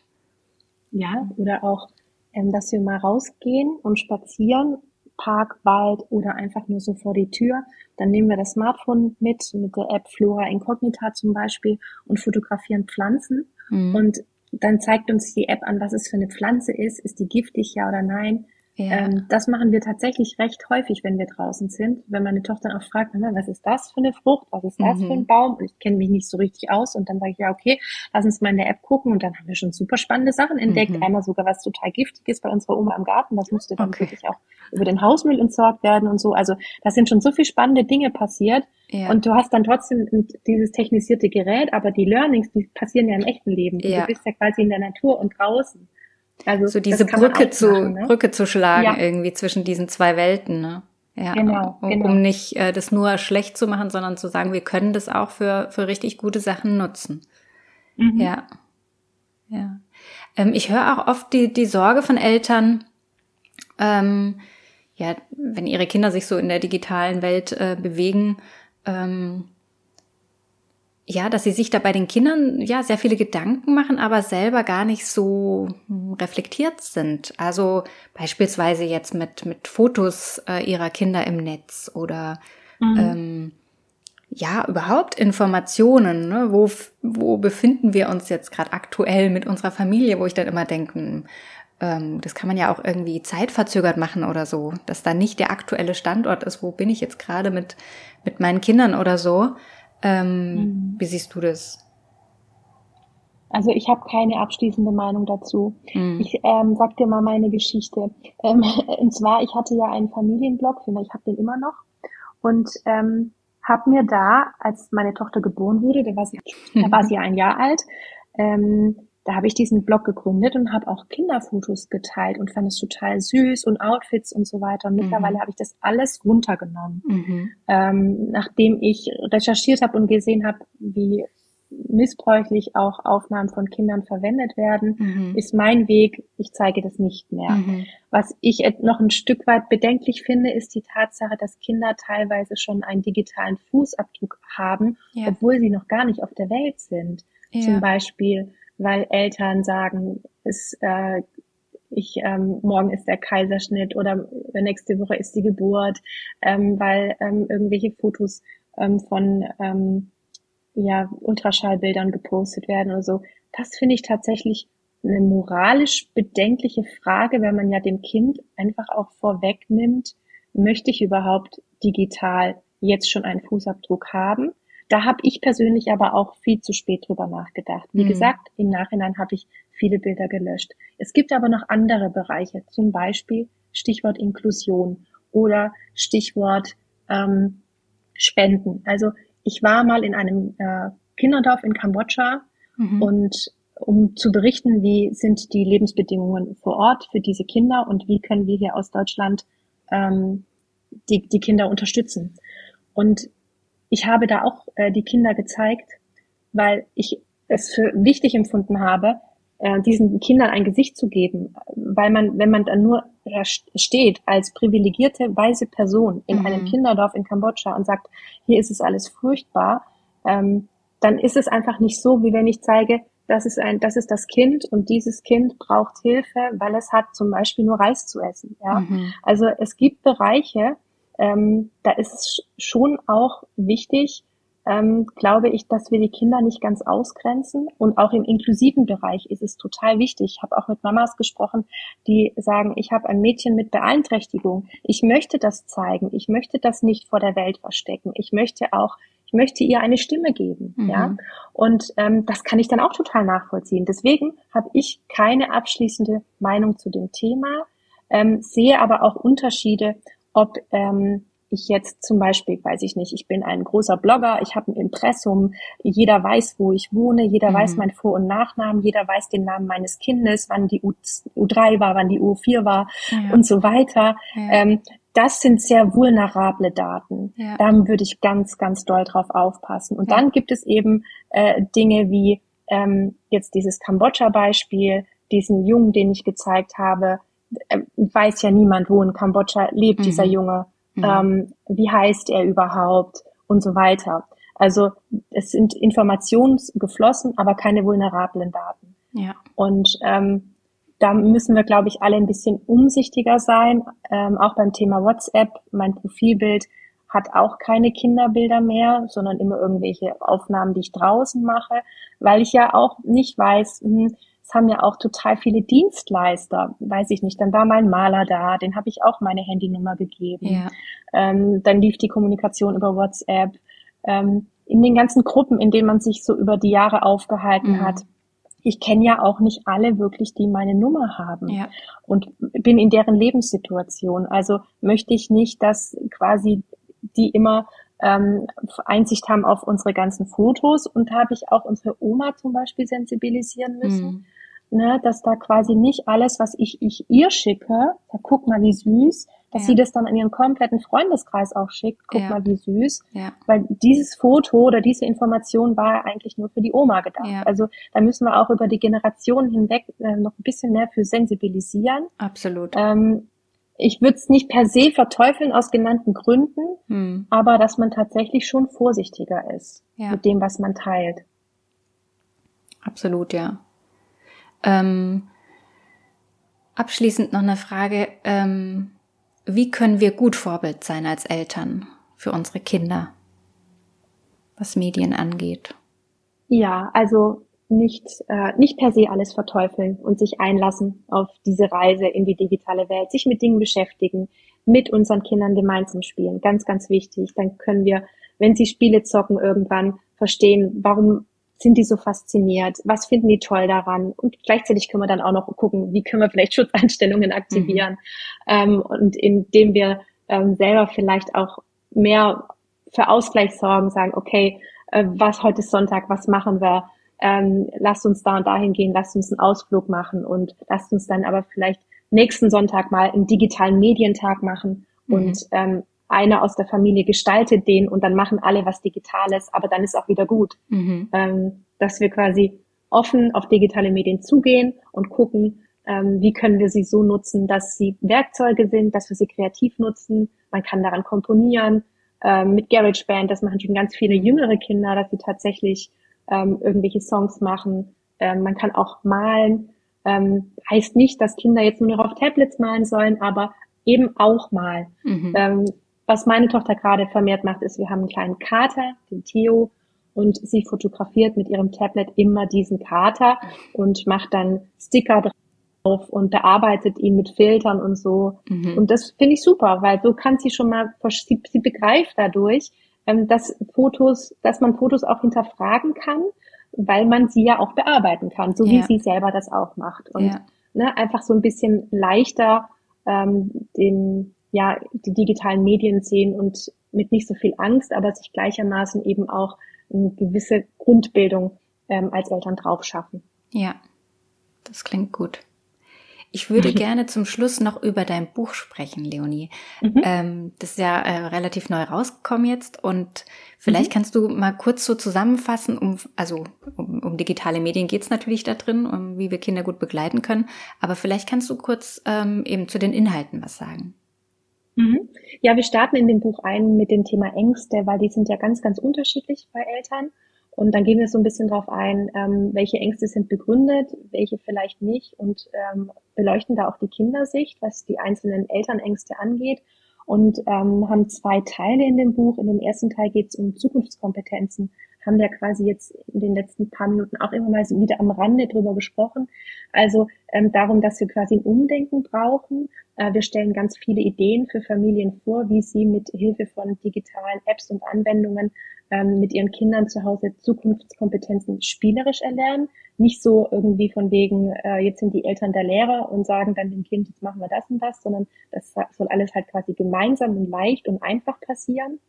Speaker 2: Ja, oder auch, ähm, dass wir mal rausgehen und spazieren, Park, Wald oder einfach nur so vor die Tür. Dann nehmen wir das Smartphone mit, mit der App Flora Incognita zum Beispiel und fotografieren Pflanzen. Mhm. Und dann zeigt uns die App an, was es für eine Pflanze ist. Ist die giftig, ja oder nein? Ja. Ähm, das machen wir tatsächlich recht häufig, wenn wir draußen sind. Wenn meine Tochter auch fragt, was ist das für eine Frucht, was ist das mhm. für ein. Baum? Und ich kenne mich nicht so richtig aus. Und dann sage ich, ja, okay, lass uns mal in der App gucken. Und dann haben wir schon super spannende Sachen entdeckt. Mhm. Einmal sogar was total Giftiges bei unserer Oma im Garten. Das musste dann okay. wirklich auch über den Hausmüll entsorgt werden und so. Also da sind schon so viele spannende Dinge passiert. Ja. Und du hast dann trotzdem dieses technisierte Gerät, aber die Learnings, die passieren ja im echten Leben. Ja. Du bist ja quasi in der Natur und draußen.
Speaker 1: Also so diese Brücke zu machen, ne? Brücke zu schlagen ja. irgendwie zwischen diesen zwei Welten, ne? Ja, genau, um, genau. um nicht äh, das nur schlecht zu machen, sondern zu sagen, wir können das auch für für richtig gute Sachen nutzen. Mhm. Ja, ja. Ähm, ich höre auch oft die die Sorge von Eltern, ähm, ja, wenn ihre Kinder sich so in der digitalen Welt äh, bewegen, ähm, ja, dass sie sich da bei den Kindern ja sehr viele Gedanken machen, aber selber gar nicht so hm, reflektiert sind. Also beispielsweise jetzt mit mit Fotos äh, ihrer Kinder im Netz oder mhm. ähm, ja überhaupt Informationen. Ne? Wo wo befinden wir uns jetzt gerade aktuell mit unserer Familie? Wo ich dann immer denke, hm, ähm, das kann man ja auch irgendwie zeitverzögert machen oder so, dass da nicht der aktuelle Standort ist. Wo bin ich jetzt gerade mit mit meinen Kindern oder so? Ähm, mhm. Wie siehst du das?
Speaker 2: Also ich habe keine abschließende Meinung dazu. Mhm. Ich ähm, sag dir mal meine Geschichte. Ähm, und zwar, ich hatte ja einen Familienblog, ich habe den immer noch, und ähm, habe mir da, als meine Tochter geboren wurde, da war sie, da war sie ein Jahr alt, ähm, da habe ich diesen Blog gegründet und habe auch Kinderfotos geteilt und fand es total süß und Outfits und so weiter. Und mittlerweile mhm. habe ich das alles runtergenommen. Mhm. Ähm, nachdem ich recherchiert habe und gesehen habe, wie missbräuchlich auch Aufnahmen von Kindern verwendet werden, mhm. ist mein Weg, ich zeige das nicht mehr. Mhm. Was ich noch ein Stück weit bedenklich finde, ist die Tatsache, dass Kinder teilweise schon einen digitalen Fußabdruck haben, ja. obwohl sie noch gar nicht auf der Welt sind. Ja. Zum Beispiel weil Eltern sagen, es, äh, ich, ähm, morgen ist der Kaiserschnitt oder nächste Woche ist die Geburt, ähm, weil ähm, irgendwelche Fotos ähm, von ähm, ja, Ultraschallbildern gepostet werden oder so. Das finde ich tatsächlich eine moralisch bedenkliche Frage, wenn man ja dem Kind einfach auch vorwegnimmt, möchte ich überhaupt digital jetzt schon einen Fußabdruck haben? Da habe ich persönlich aber auch viel zu spät drüber nachgedacht. Wie mhm. gesagt, im Nachhinein habe ich viele Bilder gelöscht. Es gibt aber noch andere Bereiche, zum Beispiel Stichwort Inklusion oder Stichwort ähm, Spenden. Also ich war mal in einem äh, Kinderdorf in Kambodscha mhm. und um zu berichten, wie sind die Lebensbedingungen vor Ort für diese Kinder und wie können wir hier aus Deutschland ähm, die, die Kinder unterstützen. Und ich habe da auch äh, die Kinder gezeigt, weil ich es für wichtig empfunden habe, äh, diesen Kindern ein Gesicht zu geben, weil man, wenn man dann nur steht als privilegierte weise Person in mhm. einem Kinderdorf in Kambodscha und sagt, hier ist es alles furchtbar, ähm, dann ist es einfach nicht so, wie wenn ich zeige, das ist ein, das ist das Kind und dieses Kind braucht Hilfe, weil es hat zum Beispiel nur Reis zu essen. Ja, mhm. also es gibt Bereiche, ähm, da ist es schon auch wichtig, ähm, glaube ich, dass wir die Kinder nicht ganz ausgrenzen. Und auch im inklusiven Bereich ist es total wichtig. Ich habe auch mit Mamas gesprochen, die sagen, ich habe ein Mädchen mit Beeinträchtigung. Ich möchte das zeigen. Ich möchte das nicht vor der Welt verstecken. Ich möchte auch, ich möchte ihr eine Stimme geben. Mhm. Ja. Und ähm, das kann ich dann auch total nachvollziehen. Deswegen habe ich keine abschließende Meinung zu dem Thema, ähm, sehe aber auch Unterschiede ob ähm, ich jetzt zum Beispiel, weiß ich nicht, ich bin ein großer Blogger, ich habe ein Impressum, jeder weiß, wo ich wohne, jeder mhm. weiß mein Vor- und Nachnamen, jeder weiß den Namen meines Kindes, wann die U, U3 war, wann die U4 war ja. und so weiter. Ja. Ähm, das sind sehr vulnerable Daten. Ja. Da würde ich ganz, ganz doll drauf aufpassen. Und dann gibt es eben äh, Dinge wie ähm, jetzt dieses Kambodscha-Beispiel, diesen Jungen, den ich gezeigt habe, weiß ja niemand, wo in Kambodscha lebt mhm. dieser Junge, mhm. ähm, wie heißt er überhaupt und so weiter. Also es sind Informationen geflossen, aber keine vulnerablen Daten. Ja. Und ähm, da müssen wir, glaube ich, alle ein bisschen umsichtiger sein. Ähm, auch beim Thema WhatsApp, mein Profilbild hat auch keine Kinderbilder mehr, sondern immer irgendwelche Aufnahmen, die ich draußen mache, weil ich ja auch nicht weiß, hm, es haben ja auch total viele Dienstleister, weiß ich nicht. Dann war mein Maler da, den habe ich auch meine Handynummer gegeben. Ja. Ähm, dann lief die Kommunikation über WhatsApp. Ähm, in den ganzen Gruppen, in denen man sich so über die Jahre aufgehalten mhm. hat. Ich kenne ja auch nicht alle wirklich, die meine Nummer haben ja. und bin in deren Lebenssituation. Also möchte ich nicht, dass quasi die immer ähm, Einsicht haben auf unsere ganzen Fotos und habe ich auch unsere Oma zum Beispiel sensibilisieren müssen. Mhm ne, dass da quasi nicht alles, was ich, ich ihr schicke, da guck mal wie süß, dass ja. sie das dann an ihren kompletten Freundeskreis auch schickt, guck ja. mal wie süß, ja. weil dieses Foto oder diese Information war eigentlich nur für die Oma gedacht. Also da müssen wir auch über die Generationen hinweg äh, noch ein bisschen mehr für sensibilisieren.
Speaker 1: Absolut.
Speaker 2: Ähm, ich würde es nicht per se verteufeln aus genannten Gründen, hm. aber dass man tatsächlich schon vorsichtiger ist mit dem, was man teilt.
Speaker 1: Absolut, ja. Ähm, abschließend noch eine Frage. Ähm, wie können wir gut Vorbild sein als Eltern für unsere Kinder, was Medien angeht?
Speaker 2: Ja, also nicht, äh, nicht per se alles verteufeln und sich einlassen auf diese Reise in die digitale Welt, sich mit Dingen beschäftigen, mit unseren Kindern gemeinsam spielen. Ganz, ganz wichtig. Dann können wir, wenn sie Spiele zocken, irgendwann verstehen, warum sind die so fasziniert? Was finden die toll daran? Und gleichzeitig können wir dann auch noch gucken, wie können wir vielleicht Schutzeinstellungen aktivieren. Mhm. Ähm, und indem wir ähm, selber vielleicht auch mehr für Ausgleich sorgen, sagen, okay, äh, was heute ist Sonntag, was machen wir? Ähm, lasst uns da und dahin gehen, lasst uns einen Ausflug machen und lasst uns dann aber vielleicht nächsten Sonntag mal einen digitalen Medientag machen mhm. und ähm, einer aus der Familie gestaltet den und dann machen alle was Digitales, aber dann ist auch wieder gut. Mhm. Ähm, dass wir quasi offen auf digitale Medien zugehen und gucken, ähm, wie können wir sie so nutzen, dass sie Werkzeuge sind, dass wir sie kreativ nutzen. Man kann daran komponieren. Ähm, mit GarageBand, das machen schon ganz viele jüngere Kinder, dass sie tatsächlich ähm, irgendwelche Songs machen. Ähm, man kann auch malen. Ähm, heißt nicht, dass Kinder jetzt nur noch auf Tablets malen sollen, aber eben auch mal. Mhm. Was meine Tochter gerade vermehrt macht, ist, wir haben einen kleinen Kater, den Theo, und sie fotografiert mit ihrem Tablet immer diesen Kater und macht dann Sticker drauf und bearbeitet ihn mit Filtern und so. Mhm. Und das finde ich super, weil so kann sie schon mal, sie, sie begreift dadurch, ähm, dass Fotos, dass man Fotos auch hinterfragen kann, weil man sie ja auch bearbeiten kann, so ja. wie sie selber das auch macht. Und ja. ne, einfach so ein bisschen leichter ähm, den ja, die digitalen Medien sehen und mit nicht so viel Angst, aber sich gleichermaßen eben auch eine gewisse Grundbildung ähm, als Eltern drauf schaffen.
Speaker 1: Ja, das klingt gut. Ich würde gerne zum Schluss noch über dein Buch sprechen, Leonie. Mhm. Ähm, das ist ja äh, relativ neu rausgekommen jetzt und vielleicht mhm. kannst du mal kurz so zusammenfassen, um, also um, um digitale Medien geht's natürlich da drin, um wie wir Kinder gut begleiten können, aber vielleicht kannst du kurz ähm, eben zu den Inhalten was sagen.
Speaker 2: Mhm. Ja, wir starten in dem Buch ein mit dem Thema Ängste, weil die sind ja ganz, ganz unterschiedlich bei Eltern. Und dann gehen wir so ein bisschen darauf ein, ähm, welche Ängste sind begründet, welche vielleicht nicht und ähm, beleuchten da auch die Kindersicht, was die einzelnen Elternängste angeht und ähm, haben zwei Teile in dem Buch. In dem ersten Teil geht es um Zukunftskompetenzen. Haben wir quasi jetzt in den letzten paar Minuten auch immer mal so wieder am Rande drüber gesprochen. Also ähm, darum, dass wir quasi ein Umdenken brauchen. Äh, wir stellen ganz viele Ideen für Familien vor, wie sie mit Hilfe von digitalen Apps und Anwendungen ähm, mit ihren Kindern zu Hause Zukunftskompetenzen spielerisch erlernen. Nicht so irgendwie von wegen, äh, jetzt sind die Eltern der Lehrer und sagen dann dem Kind, jetzt machen wir das und das, sondern das soll alles halt quasi gemeinsam und leicht und einfach passieren.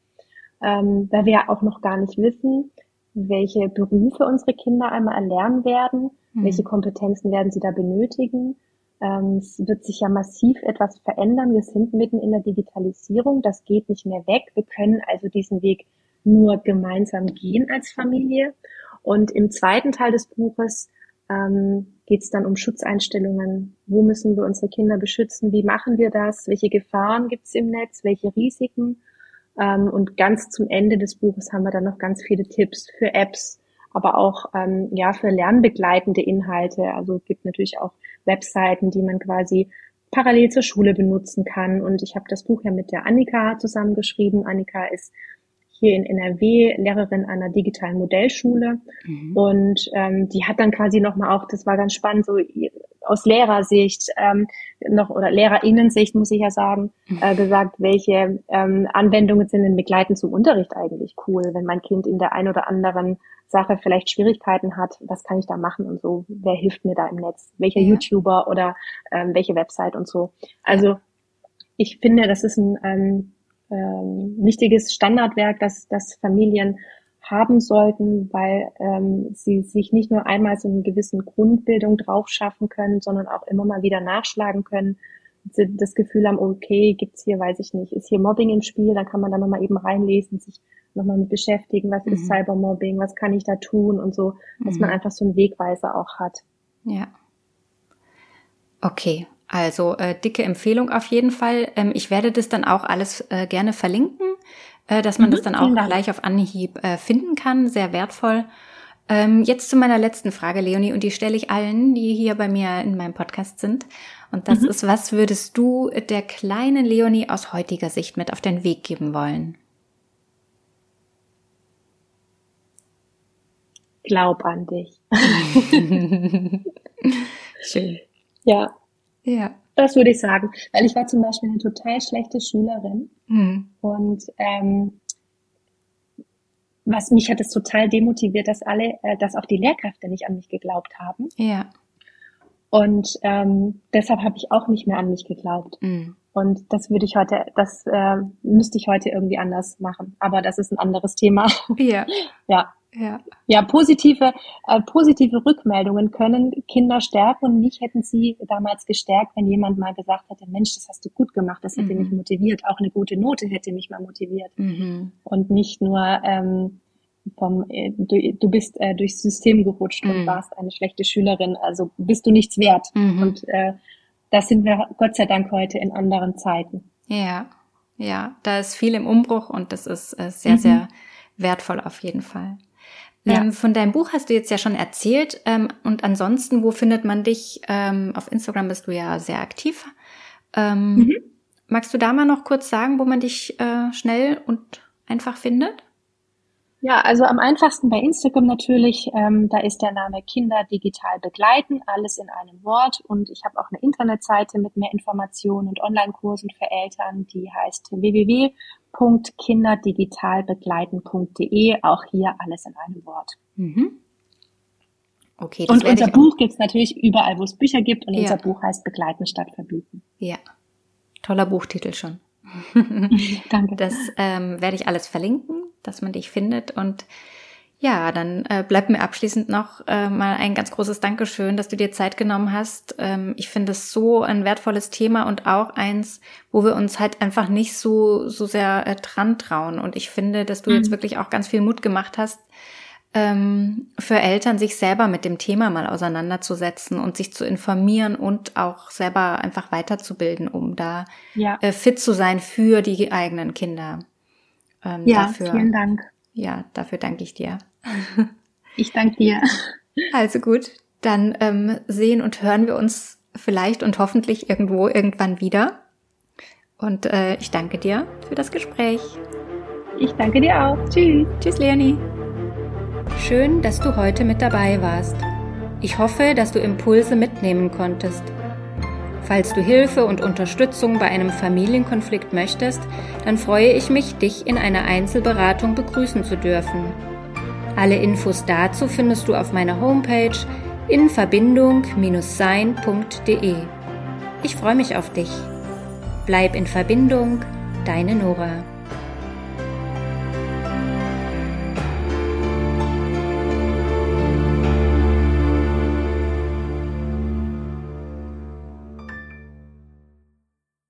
Speaker 2: Ähm, da wir auch noch gar nicht wissen, welche Berufe unsere Kinder einmal erlernen werden, mhm. welche Kompetenzen werden sie da benötigen. Ähm, es wird sich ja massiv etwas verändern. Wir sind mitten in der Digitalisierung. Das geht nicht mehr weg. Wir können also diesen Weg nur gemeinsam gehen als Familie. Und im zweiten Teil des Buches ähm, geht es dann um Schutzeinstellungen. Wo müssen wir unsere Kinder beschützen? Wie machen wir das? Welche Gefahren gibt es im Netz? Welche Risiken? Ähm, und ganz zum Ende des Buches haben wir dann noch ganz viele Tipps für Apps, aber auch ähm, ja für lernbegleitende Inhalte. Also gibt natürlich auch Webseiten, die man quasi parallel zur Schule benutzen kann. Und ich habe das Buch ja mit der Annika zusammengeschrieben. Annika ist hier in NRW, Lehrerin einer digitalen Modellschule. Mhm. Und ähm, die hat dann quasi nochmal auch, das war ganz spannend, so aus Lehrersicht ähm, noch oder Lehrerinnensicht muss ich ja sagen, mhm. äh, gesagt, welche ähm, Anwendungen sind denn begleitend zum Unterricht eigentlich cool, wenn mein Kind in der ein oder anderen Sache vielleicht Schwierigkeiten hat, was kann ich da machen und so, wer hilft mir da im Netz, welcher ja. YouTuber oder ähm, welche Website und so. Also ich finde, das ist ein ähm, ähm, wichtiges Standardwerk, das, das Familien haben sollten, weil ähm, sie sich nicht nur einmal so eine gewissen Grundbildung drauf schaffen können, sondern auch immer mal wieder nachschlagen können. Sie das Gefühl haben, okay, gibt's hier, weiß ich nicht, ist hier Mobbing im Spiel, dann kann man da nochmal eben reinlesen, sich nochmal mit beschäftigen, was mhm. ist Cybermobbing, was kann ich da tun und so, dass mhm. man einfach so einen Wegweiser auch hat.
Speaker 1: Ja. Okay, also äh, dicke Empfehlung auf jeden Fall. Ähm, ich werde das dann auch alles äh, gerne verlinken, äh, dass man mhm, das dann auch gleich auf Anhieb äh, finden kann. Sehr wertvoll. Ähm, jetzt zu meiner letzten Frage, Leonie, und die stelle ich allen, die hier bei mir in meinem Podcast sind. Und das mhm. ist, was würdest du der kleinen Leonie aus heutiger Sicht mit auf den Weg geben wollen?
Speaker 2: Glaub an dich.
Speaker 1: Schön.
Speaker 2: Ja,
Speaker 1: ja.
Speaker 2: Das würde ich sagen. Weil ich war zum Beispiel eine total schlechte Schülerin. Mhm. Und ähm, was mich hat es total demotiviert, dass alle, äh, dass auch die Lehrkräfte nicht an mich geglaubt haben.
Speaker 1: Ja.
Speaker 2: Und ähm, deshalb habe ich auch nicht mehr an mich geglaubt. Mhm. Und das würde ich heute, das äh, müsste ich heute irgendwie anders machen. Aber das ist ein anderes Thema.
Speaker 1: Ja.
Speaker 2: ja.
Speaker 1: Ja,
Speaker 2: ja positive, äh, positive Rückmeldungen können Kinder stärken und mich hätten sie damals gestärkt, wenn jemand mal gesagt hätte, Mensch, das hast du gut gemacht, das hätte mhm. mich motiviert. Auch eine gute Note hätte mich mal motiviert. Mhm. Und nicht nur ähm, vom, äh, du, du bist äh, durchs System gerutscht mhm. und warst eine schlechte Schülerin, also bist du nichts wert. Mhm. Und äh, das sind wir Gott sei Dank heute in anderen Zeiten.
Speaker 1: Ja, ja, da ist viel im Umbruch und das ist äh, sehr, mhm. sehr wertvoll auf jeden Fall. Ja. Ähm, von deinem Buch hast du jetzt ja schon erzählt. Ähm, und ansonsten, wo findet man dich? Ähm, auf Instagram bist du ja sehr aktiv. Ähm, mhm. Magst du da mal noch kurz sagen, wo man dich äh, schnell und einfach findet?
Speaker 2: Ja, also am einfachsten bei Instagram natürlich. Ähm, da ist der Name Kinder digital begleiten, alles in einem Wort. Und ich habe auch eine Internetseite mit mehr Informationen und Online-Kursen für Eltern, die heißt www.kinderdigitalbegleiten.de. Auch hier alles in einem Wort. Mhm. Okay, und unser Buch gibt's natürlich überall, wo es Bücher gibt. Und ja. unser Buch heißt Begleiten statt Verbieten.
Speaker 1: Ja, toller Buchtitel schon.
Speaker 2: Danke.
Speaker 1: Das ähm, werde ich alles verlinken dass man dich findet. Und ja, dann äh, bleibt mir abschließend noch äh, mal ein ganz großes Dankeschön, dass du dir Zeit genommen hast. Ähm, ich finde es so ein wertvolles Thema und auch eins, wo wir uns halt einfach nicht so so sehr äh, dran trauen. Und ich finde, dass du mhm. jetzt wirklich auch ganz viel Mut gemacht hast, ähm, für Eltern sich selber mit dem Thema mal auseinanderzusetzen und sich zu informieren und auch selber einfach weiterzubilden, um da ja. äh, fit zu sein für die eigenen Kinder.
Speaker 2: Ähm, ja, dafür, vielen Dank.
Speaker 1: Ja, dafür danke ich dir.
Speaker 2: Ich danke dir.
Speaker 1: Also gut, dann ähm, sehen und hören wir uns vielleicht und hoffentlich irgendwo irgendwann wieder. Und äh, ich danke dir für das Gespräch.
Speaker 2: Ich danke dir auch. Tschüss.
Speaker 1: Tschüss, Leonie. Schön, dass du heute mit dabei warst. Ich hoffe, dass du Impulse mitnehmen konntest. Falls du Hilfe und Unterstützung bei einem Familienkonflikt möchtest, dann freue ich mich, dich in einer Einzelberatung begrüßen zu dürfen. Alle Infos dazu findest du auf meiner Homepage in Verbindung-sein.de. Ich freue mich auf dich. Bleib in Verbindung, deine Nora.